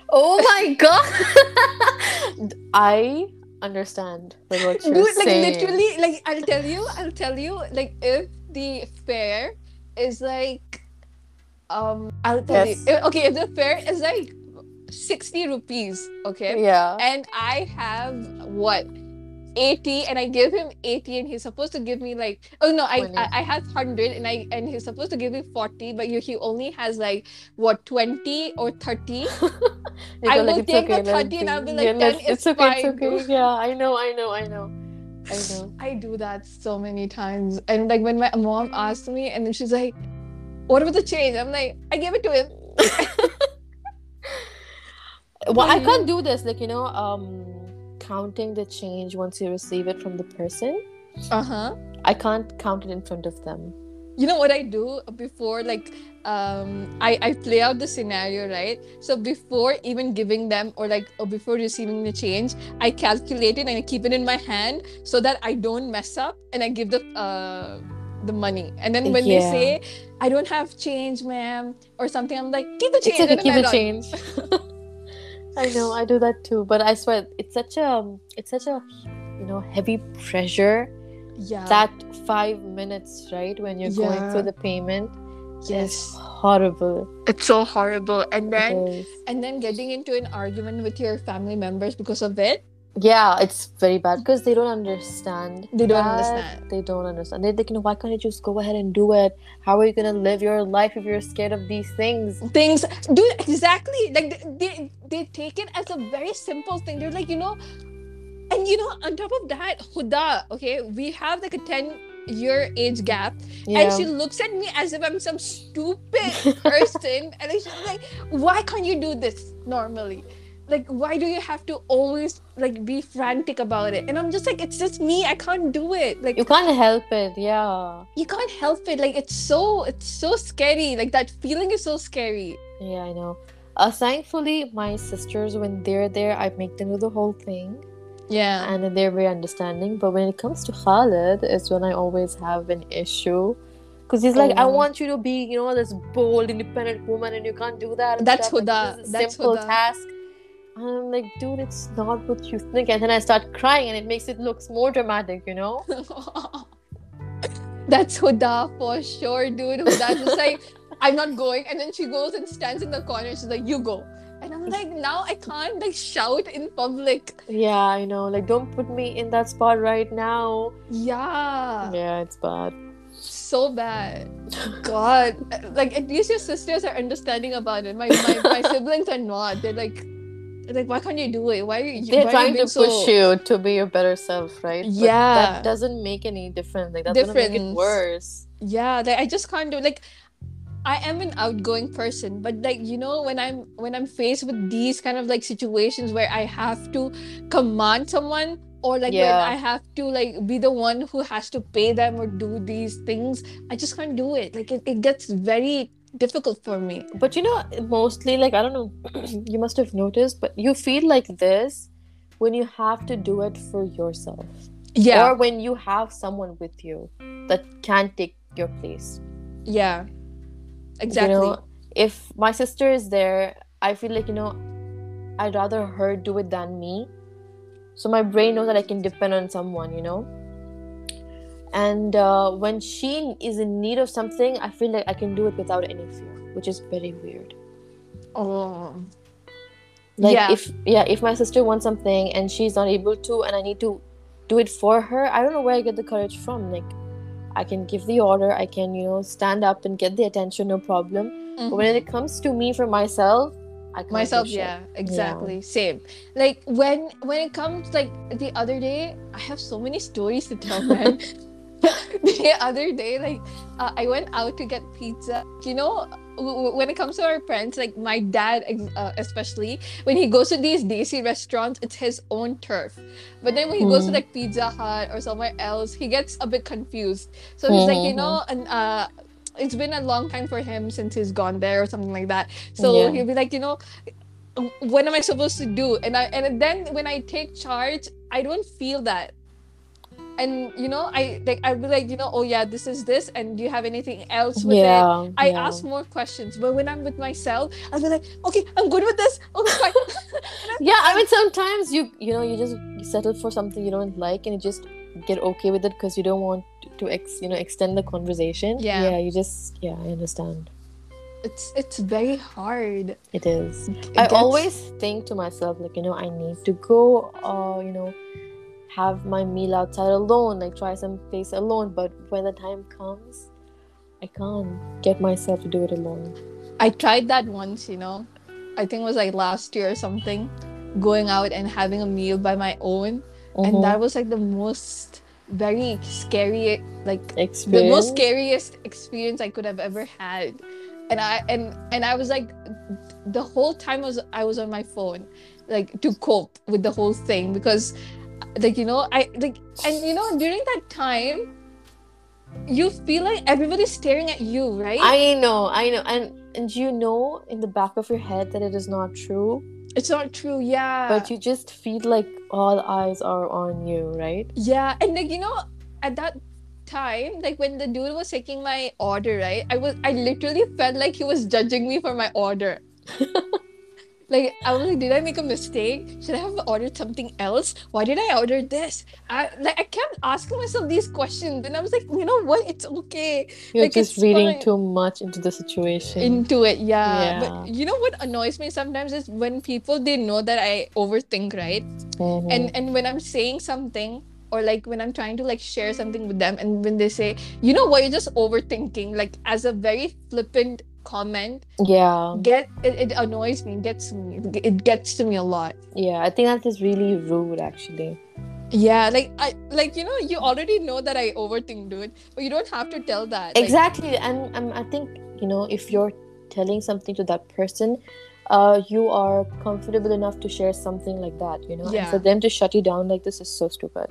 Oh my god. I understand with what you're Dude, like saying. literally, like I'll tell you, I'll tell you, like if the fare is like, um, I'll tell Yes. you, okay, if the fare is like sixty rupees, okay, Yeah. and I have what. 80 and I give him 80 and he's supposed to give me like oh no I, 20. I I have 100 and I and he's supposed to give me 40 but you, he only has like what 20 or 30 I will "It's take the okay, let 30 and I'll be like, Yeah, 10 let's- is it's okay, fine. it's okay. Yeah, I know, I know, I know. I know. I do that so many times. And like when my mom asked me, and then she's like, What about the change? I'm like, I gave it to him. well, I can't do this. Like, you know, um counting the change once you receive it from the person. Uh-huh. I can't count it in front of them. You know what I do before like um I, I play out the scenario, right? So before even giving them or like or before receiving the change, I calculate it and I keep it in my hand so that I don't mess up and I give the uh the money. And then when they say I don't have change, ma'am, or something, I'm like, keep the It's change. okay, keep the change. I know, I do that too. But I swear, it's such a, um, it's such a, you know, heavy pressure. Yeah. That five minutes, right, when you're going Yeah. through the payment, yes. horrible. It's so horrible. And then and then getting into an argument with your family members because of it. Yeah, it's very bad because they don't understand. They don't that. understand. They don't understand. They're like, you know, why can't you just go ahead and do it? How are you gonna live your life if you're scared of these things? Things do exactly. Like they, they they take it as a very simple thing. They're like, you know, and you know, on top of that, Huda, okay, we have like a 10 year age gap. Yeah. And she looks at me as if I'm some stupid person. and she's like, why can't you do this normally? Like, why do you have to always like be frantic about it? And I'm just like, it's just me. I can't do it. Like you can't help it. Yeah. you can't help it. Like it's so it's so scary. Like that feeling is so scary. Yeah, I know. Uh, thankfully, my sisters, when they're there, I make them do the whole thing, Yeah. and they're very understanding. But when it comes to Khalid, is when I always have an issue, because he's like, "I Oh. want you to be, you know, this bold, independent woman, and you can't do that." That's. Like, Huda. a That's simple Huda. task. And I'm like, dude, it's not what you think. And then I start crying, and it makes it looks more dramatic, you know. That's Huda for sure, dude. Huda's just like, I'm not going. And then she goes and stands in the corner. She's like, you go. And I'm like, now I can't like shout in public. Yeah, I know. Like, don't put me in that spot right now. Yeah. Yeah, it's bad. So bad. God. Like at least your sisters are understanding about it. My my, my siblings are not. They're like like why can't you do it? Why are you They're trying you to being push so... you to be your better self, right? But Yeah. that doesn't make any difference. Like that's gonna make it worse. yeah like i just can't do like i am an outgoing person but like you know when i'm when i'm faced with these kind of like situations where i have to command someone or like Yeah. when i have to like be the one who has to pay them or do these things i just can't do it like it, it gets very difficult for me But you know, mostly like I don't know, you must have noticed, but you feel like this when you have to do it for yourself. yeah Or when you have someone with you that can take your place. yeah exactly You know, if my sister is there, I feel like, you know, I'd rather her do it than me. So my brain knows that I can depend on someone, you know. And uh, when she is in need of something, I feel like I can do it without any fear, which is very weird. oh Like Yeah. if yeah, if my sister wants something and she's not able to, and I need to do it for her, I don't know where I get the courage from. Like I can give the order, I can you know stand up and get the attention, no problem. Mhm. But when it comes to me for myself, I can't myself yeah exactly same like when when it comes like the other day i have so many stories to tell man the other day, like uh, I went out to get pizza. You know, w- when it comes to our friends, like my dad, ex- uh, especially when he goes to these desi restaurants, it's his own turf. But then when he goes to Mhm. like Pizza Hut or somewhere else, he gets a bit confused. So he's like, you know, and uh, it's been a long time for him since he's gone there or something like that. So Yeah. he'll be like, you know, what am I supposed to do? And I and then when I take charge, I don't feel that. And you know, I like I'll be like, you know, oh yeah, this is this, and do you have anything else with it? yeah. I yeah. ask more questions, but when I'm with myself, I'll be like, okay, I'm good with this. Okay, fine. Yeah, I mean sometimes you you know you just settle for something you don't like and you just get okay with it because you don't want to ex you know extend the conversation. Yeah. Yeah, you just yeah, I understand. it's it's very hard. It is. It I gets- always think to myself like you know I need to go uh you know have my meal outside alone like try some place alone but when the time comes I can't get myself to do it alone. I tried that once, you know. I think it was like last year or something, going out and having a meal by my own. and Mhm. that was like the most very scary like experience. the most scariest experience i could have ever had and i and and i was like the whole time was i was on my phone like to cope with the whole thing because like you know i like and you know during that time you feel like everybody's staring at you right I know, I know, and and you know in the back of your head that it is not true, it's not true yeah but you just feel like all eyes are on you, right? Yeah, and like you know, at that time, like when the dude was taking my order, right? I was I literally felt like he was judging me for my order. like I was like, did I make a mistake? Should I have ordered something else? Why did I order this? I like I kept asking myself these questions, and I was like, you know what? It's okay. You're Like, just reading fine. too much into the situation. Into it, yeah. Yeah. But you know what annoys me sometimes is when people they know that I overthink, right? Mhm. and and when i'm saying something or like when i'm trying to like share something with them and when they say you know what you're just overthinking like as a very flippant comment yeah, get it, it annoys me it gets me it gets to me a lot yeah, I think that is really rude, actually. yeah like i like you know you already know that i overthink dude but you don't have to tell that Like, Exactly, and um, I think you know if you're telling something to that person, uh, you are comfortable enough to share something like that, you know. And Yeah. for them to shut you down like this is so stupid.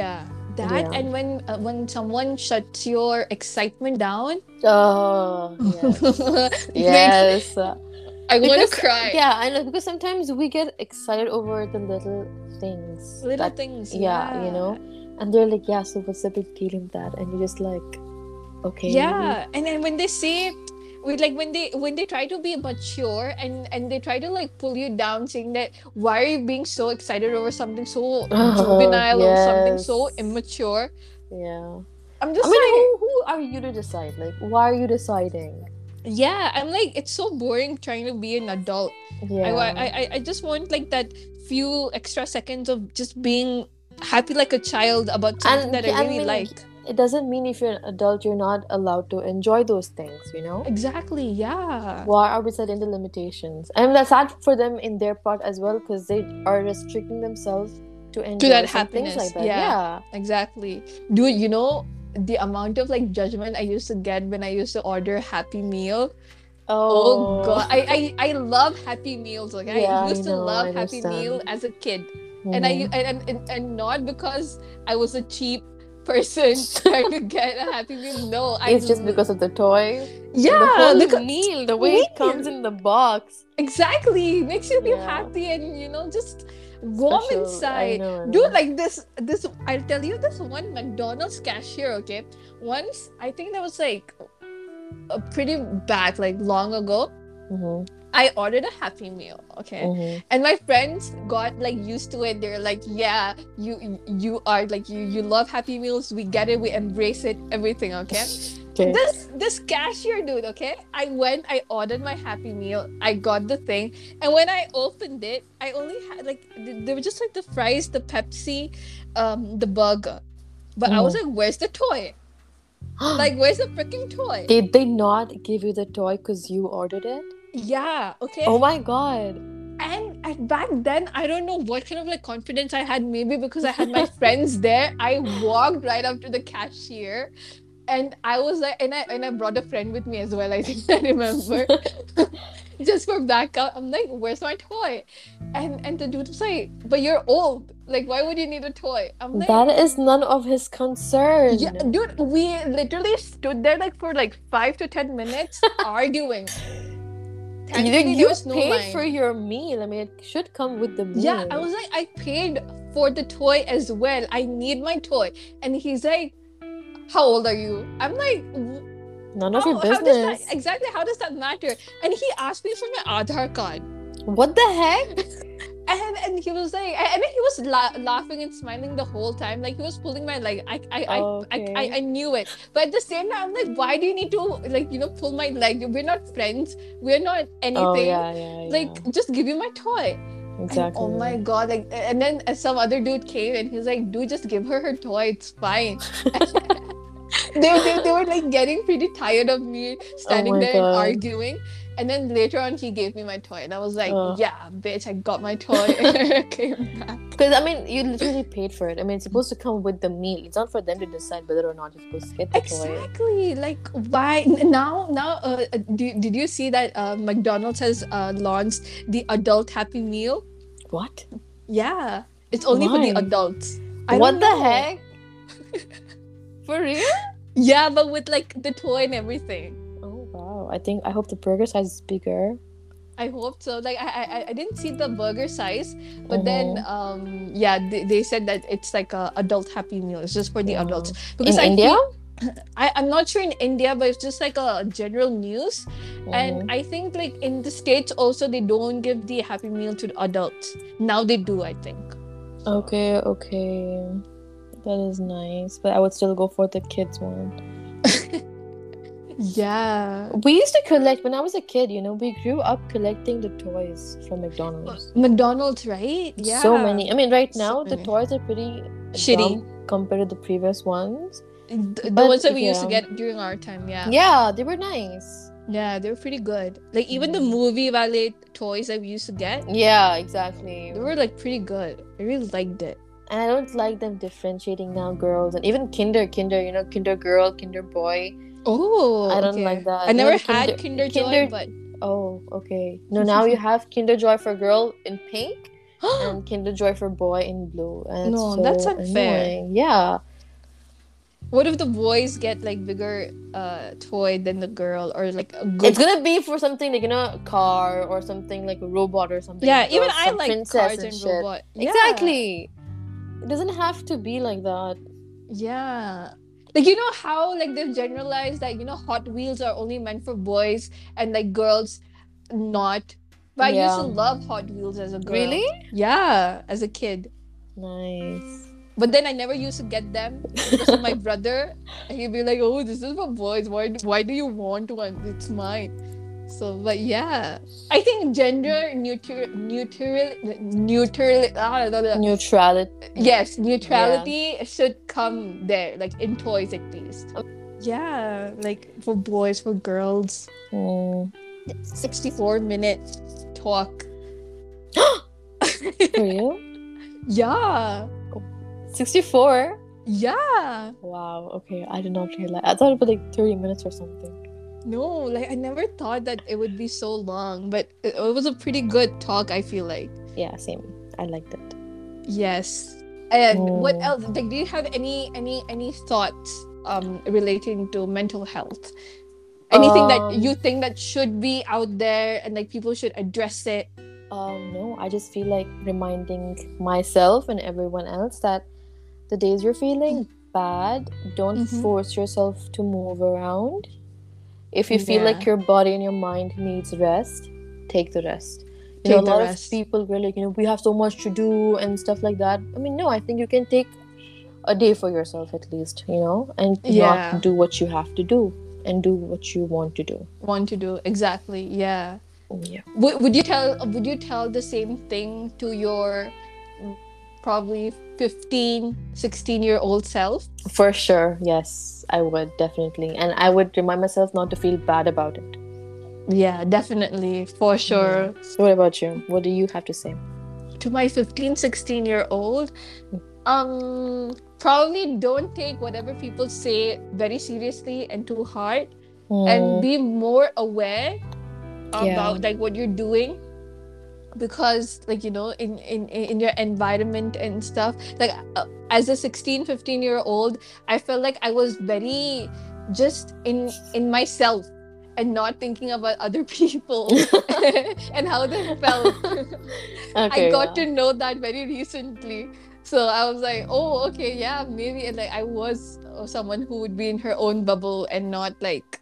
yeah that Yeah. and when uh, when someone shuts your excitement down Oh, yes. yes. i want to cry Yeah, I know because sometimes we get excited over the little things. little that- things yeah, you know, and they're like, yeah, so what's the big deal in that? And you're just like, okay. yeah and then when they say like when they when they try to be mature and and they try to like pull you down saying that why are you being so excited over something so oh, juvenile or something so immature Yeah. i'm just I mean, like who, who are you to decide? Like, why are you deciding? yeah i'm like it's so boring trying to be an adult Yeah. I, I I just want like that few extra seconds of just being happy like a child about something And- that i I really mean, like it doesn't mean if you're an adult, you're not allowed to enjoy those things, you know? exactly yeah Why are we setting the limitations? And that's sad for them in their part as well because they are restricting themselves to enjoy that some things happiness, like that. yeah. yeah. Exactly. Dude, you know the amount of like judgment I used to get when I used to order Happy Meal. Oh, god. I, I I love Happy Meals, okay? Yeah, I used I to know, love Happy Meal as a kid. And I Mhm. and, and and not because I was a cheap person trying to get a Happy Meal. No, I it's just because of the toy. Yeah, the whole because- meal, the way it comes in the box. exactly. Makes you feel Yeah. happy and you know just warm Special. I inside. know, I know. Dude, like this, this I'll tell you this one McDonald's cashier, okay? Once I think that was like a pretty back, like long ago. Mhm, I ordered a Happy Meal, okay? mhm. And my friends got like used to it. They're like, "Yeah, you you are like you you love Happy Meals. We get it. We embrace it. Everything, okay?" Okay. This this cashier dude, okay? I went, I ordered my Happy Meal. I got the thing, and when I opened it, I only had like th- they were just like the fries, the Pepsi, um, the burger. But I was like, "Where's the toy? Like, where's the freaking toy?" Did they not give you the toy because you ordered it? Yeah, okay. Oh my god. and and back then I don't know what kind of like confidence I had. Maybe because I had my friends there, I walked right up to the cashier, and I was like, and I and I brought a friend with me as well. I think I remember. Just for backup, I'm like, "Where's my toy?" And and the dude was like, "But you're old. Like, why would you need a toy?" I'm like, that is none of his concern. yeah, dude, we literally stood there like for like five to ten minutes arguing. You, Thankfully, you was no paid line. for your meal. I mean, it should come with the meal. Yeah, I was like, I paid for the toy as well. I need my toy. And he's like, How old are you? I'm like, none of how, your how does business. that exactly how does that matter? And he asked me for my Aadhaar card. What the heck? And and he was like, I mean, he was la- laughing and smiling the whole time. Like he was pulling my leg. I I, I, Okay. I, I I knew it. But at the same time, I'm like, why do you need to like you know pull my leg? We're not friends. We're not anything. Oh yeah, yeah, yeah. Like just give you my toy. And, exactly. oh my god! Like, and then uh, some other dude came and he's like, "Dude, just give her her toy. It's fine." they, they, they were like getting pretty tired of me standing Oh there God. and arguing. And then later on, he gave me my toy, and I was like. "Yeah, bitch, I got my toy." came back. Because I mean, you literally paid for it. I mean, it's supposed to come with the meal. It's not for them to decide whether or not you're supposed to get the toy. Exactly. Like, why now? Now, uh, uh, did, did you see that uh, McDonald's has uh, launched the adult Happy Meal? What? Yeah, it's only for the adults. I what the heck? for real? Yeah, but with like the toy and everything. I think I hope the burger size is bigger. I hope so. Like I, I, I didn't see the burger size, but then um, yeah, they, they said that it's like a adult Happy Meal. It's just for the Wow. adults. In I India? feel- I, I'm not sure in India, but it's just like a general news. Mhm. And I think like in the states also they don't give the Happy Meal to the adults. Now they do, I think. Okay, okay. That is nice, but I would still go for the kids one. Yeah. We used to collect when I was a kid. You know, we grew up collecting the toys from McDonald's. McDonald's, right? Yeah. So many. I mean, right So now the toys are pretty Shitty. compared to the previous ones. The, the ones that we used to get during our time, yeah. Yeah, they were nice. Yeah, they were pretty good. Like even the Mm. movie valet toys that we used to get, Yeah, exactly. they were like pretty good. I really liked it. And I don't like them differentiating now girls and even Kinder, Kinder, you know, Kinder girl, Kinder boy. Oh, I don't okay. like that. I never had Kinder- Kinder, Joy, Kinder- but Oh, okay. No, now you have Kinder Joy for girl in pink and Kinder Joy for boy in blue. And No, so that's unfair. annoying. Yeah. what if the boys get like bigger uh toy than the girl or like a good It's gonna be for something like you know, a car or something like a robot or something. Yeah, even I like cars and shit. robot. Yeah. Exactly. It doesn't have to be like that. Yeah. Like you know how like they've generalized that you know Hot Wheels are only meant for boys and like girls not. But I used to love Hot Wheels as a girl. Really? Yeah, as a kid. Nice. But then I never used to get them because of my brother. He'd be like, "Oh, this is for boys. Why? Why do you want one? It's mine." So, but yeah, I think gender neutral, neutral, neutral. Ah, blah, blah. Neutrality. Yes, neutrality should come there, like in toys at least. Yeah, like for boys, for girls. Mm. 64 minute talk. For you? yeah. 64? Yeah. Wow, okay. I did not realize. I thought it was like 30 minutes or something. No, like I never thought that it would be so long, but it, it was a pretty good talk, I feel like. Yeah, same. I liked it. Yes. And what Oh. else? Like, do you have any any any thoughts um relating to mental health? Anything that Um, you think that should be out there and like people should address it? Um, no, I just feel like reminding myself and everyone else that the days you're feeling bad, don't Mhm. force yourself to move around. If you feel like your body and your mind needs rest, take the rest. You know, a lot rest. of people were like, you know, we have so much to do and stuff like that. I mean, no, I think you can take a day for yourself at least, you know, and Yeah. not do what you have to do and do what you want to do. Want to do exactly? Yeah. Oh, yeah. Would, would you tell would you tell the same thing to your probably 15 16 year old self For sure, yes, I would definitely, and I would remind myself not to feel bad about it. Yeah, definitely. For sure. So what about you? What do you have to say? To my 15, 16 year old, um, probably don't take whatever people say very seriously and too hard and be more aware Yeah. about like what you're doing because like you know in in in your environment and stuff like uh, as a 16 15 year old i felt like i was very just in in myself and not thinking about other people and how they felt okay, I got yeah. to know that very recently. So I was like, oh, okay, yeah, maybe. And like, I was someone who would be in her own bubble and not like,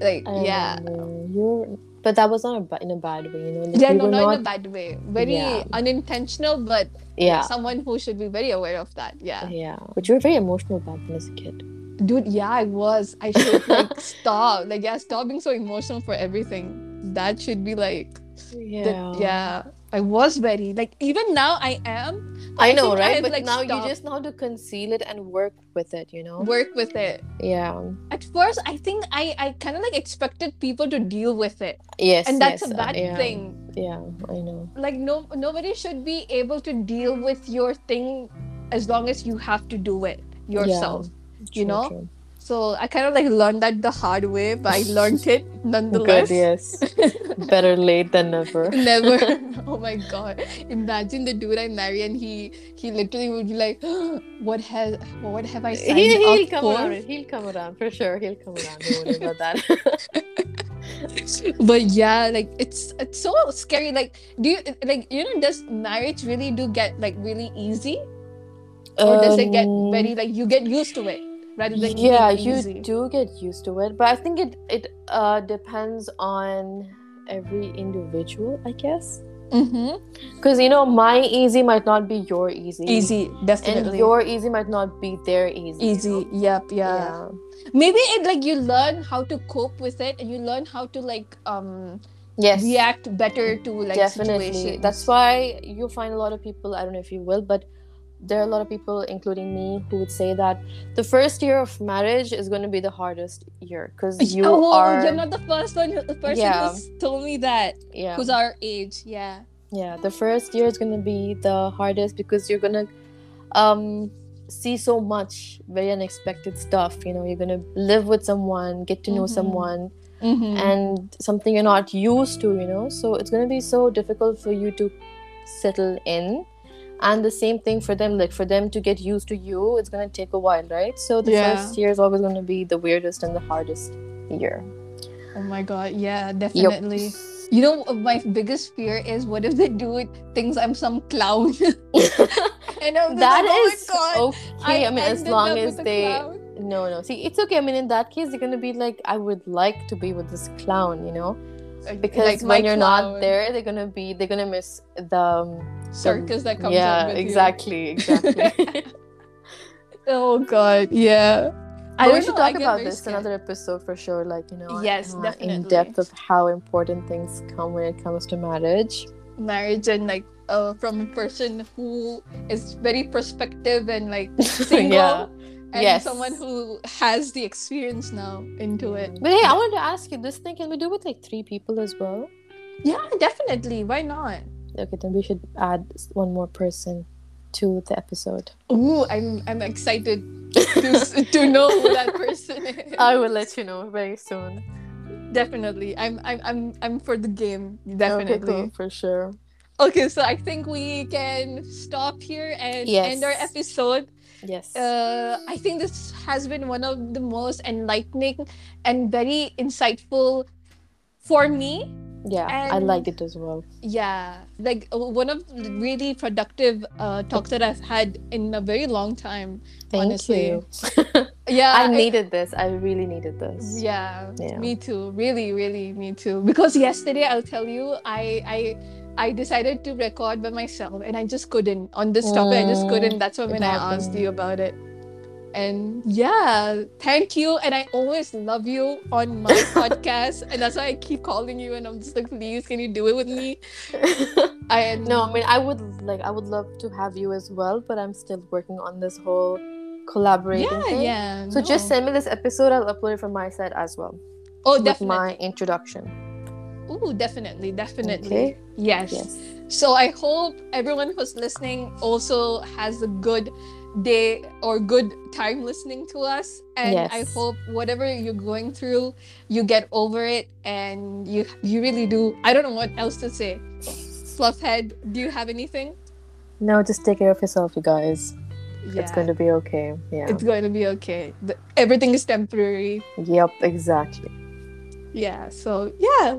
like, yeah, Um, you're, but that was not a, in a bad way, you know. like, yeah, you no, were not, in a bad way. Very Yeah. unintentional, but yeah, someone who should be very aware of that. Yeah, yeah. But you were very emotional back then as a kid. dude, yeah, I was. I should like stop. Like, yeah, stop being so emotional for everything. That should be like, Yeah, the, yeah. I was very like even now I am. I know, right? I've, But like, now stopped. you just know how to conceal it and work with it, you know. work with it. Yeah. at first i think i i kind of like expected people to deal with it Yes. and that's yes, a uh, bad yeah. thing Yeah, I know. like no nobody should be able to deal with your thing as long as you have to do it yourself you True, know? true. So i kind of like learned that the hard way but i learned it nonetheless. Good, yes. Better late than never. never oh my god imagine the dude i marry and he he literally would be like what has what have i signed He, he'll up come for around. He'll come around for sure. He'll come around. Don't worry about that. but yeah like it's it's so scary like do you like you know does marriage really do get like really easy or does it get Um, very like you get used to it rather than yeah you easy? do get used to it but i think it it uh depends on every individual i guess. Mm-hmm. because you know my easy might not be your easy. Easy definitely. and your easy might not be their easy easy yep yeah. yeah. Maybe it like you learn how to cope with it and you learn how to like um yes. react better to like definitely. Situations. that's why you'll find a lot of people i don't know if you will but there are a lot of people including me who would say that the first year of marriage is going to be the hardest year because you oh, are you're not the first one the person Yeah. who's told me that yeah who's our age yeah yeah the first year is going to be the hardest because you're going to um see so much very unexpected stuff you know you're going to live with someone get to know Mhm. someone Mhm. and something you're not used to you know so it's going to be so difficult for you to settle in and the same thing for them like for them to get used to you it's going to take a while right? So the Yeah. first year is always going to be the weirdest and the hardest year. Oh my god, yeah, definitely. You know, uh, my biggest fear is what if they do it thinks I'm some clown, and I'm that like, oh is my god, okay. I, mean as long as they clown. no no. See it's okay. I mean in that case they're going to be like i would like to be with this clown you know because like when you're not there they're going to be they're to miss the um, circus that comes yeah with you. exactly exactly Oh god, yeah. I we should talk about this scared. another episode for sure. Like you know, Yes, uh, in definitely. depth of how important things come when it comes to marriage. Marriage and like uh, from a person who is very prospective and like single, yeah. And Yes. someone who has the experience now into it. But hey, I wanted to ask you this thing. Can we do with like three people as well? Yeah, definitely. Why not? Okay, then we should add one more person to the episode. Ooh, I'm I'm excited to to know who that person is. I will let you know very soon. definitely. I'm I'm I'm I'm for the game. Okay, Definitely. cool, for sure. Okay, so I think we can stop here and Yes. end our episode. Yes. Uh, I think this has been one of the most enlightening and very insightful for me. yeah, I and- liked it as well. Yeah, like uh, one of the really productive uh, talks that I've had in a very long time. Thank honestly. you. Yeah, I needed this. I really needed this. Yeah, Yeah. me too. Really, really, me too. Because yesterday, I'll tell you, I I I decided to record by myself, and I just couldn't on this topic. I just Mm, couldn't. That's why when I asked you about it. And yeah, thank you. And I always love you on my podcast, and that's why I keep calling you. And I'm just like, please, can you do it with me? I no, I mean I would like I would love to have you as well, but I'm still working on this whole collaborating yeah, thing. yeah. So just send me this episode. I'll upload it from my side as well oh, definitely. with my introduction. Ooh, definitely, definitely. Okay. Yes. Yes. So I hope everyone who's listening also has a good day or good time listening to us. And I hope whatever you're going through, you get over it and you you really do. I don't know what else to say. Fluffhead, do you have anything? No, just take care of yourself, you guys. Yeah. It's going to be okay. Yeah. It's going to be okay. The- everything is temporary. Yep, exactly. Yeah. So yeah.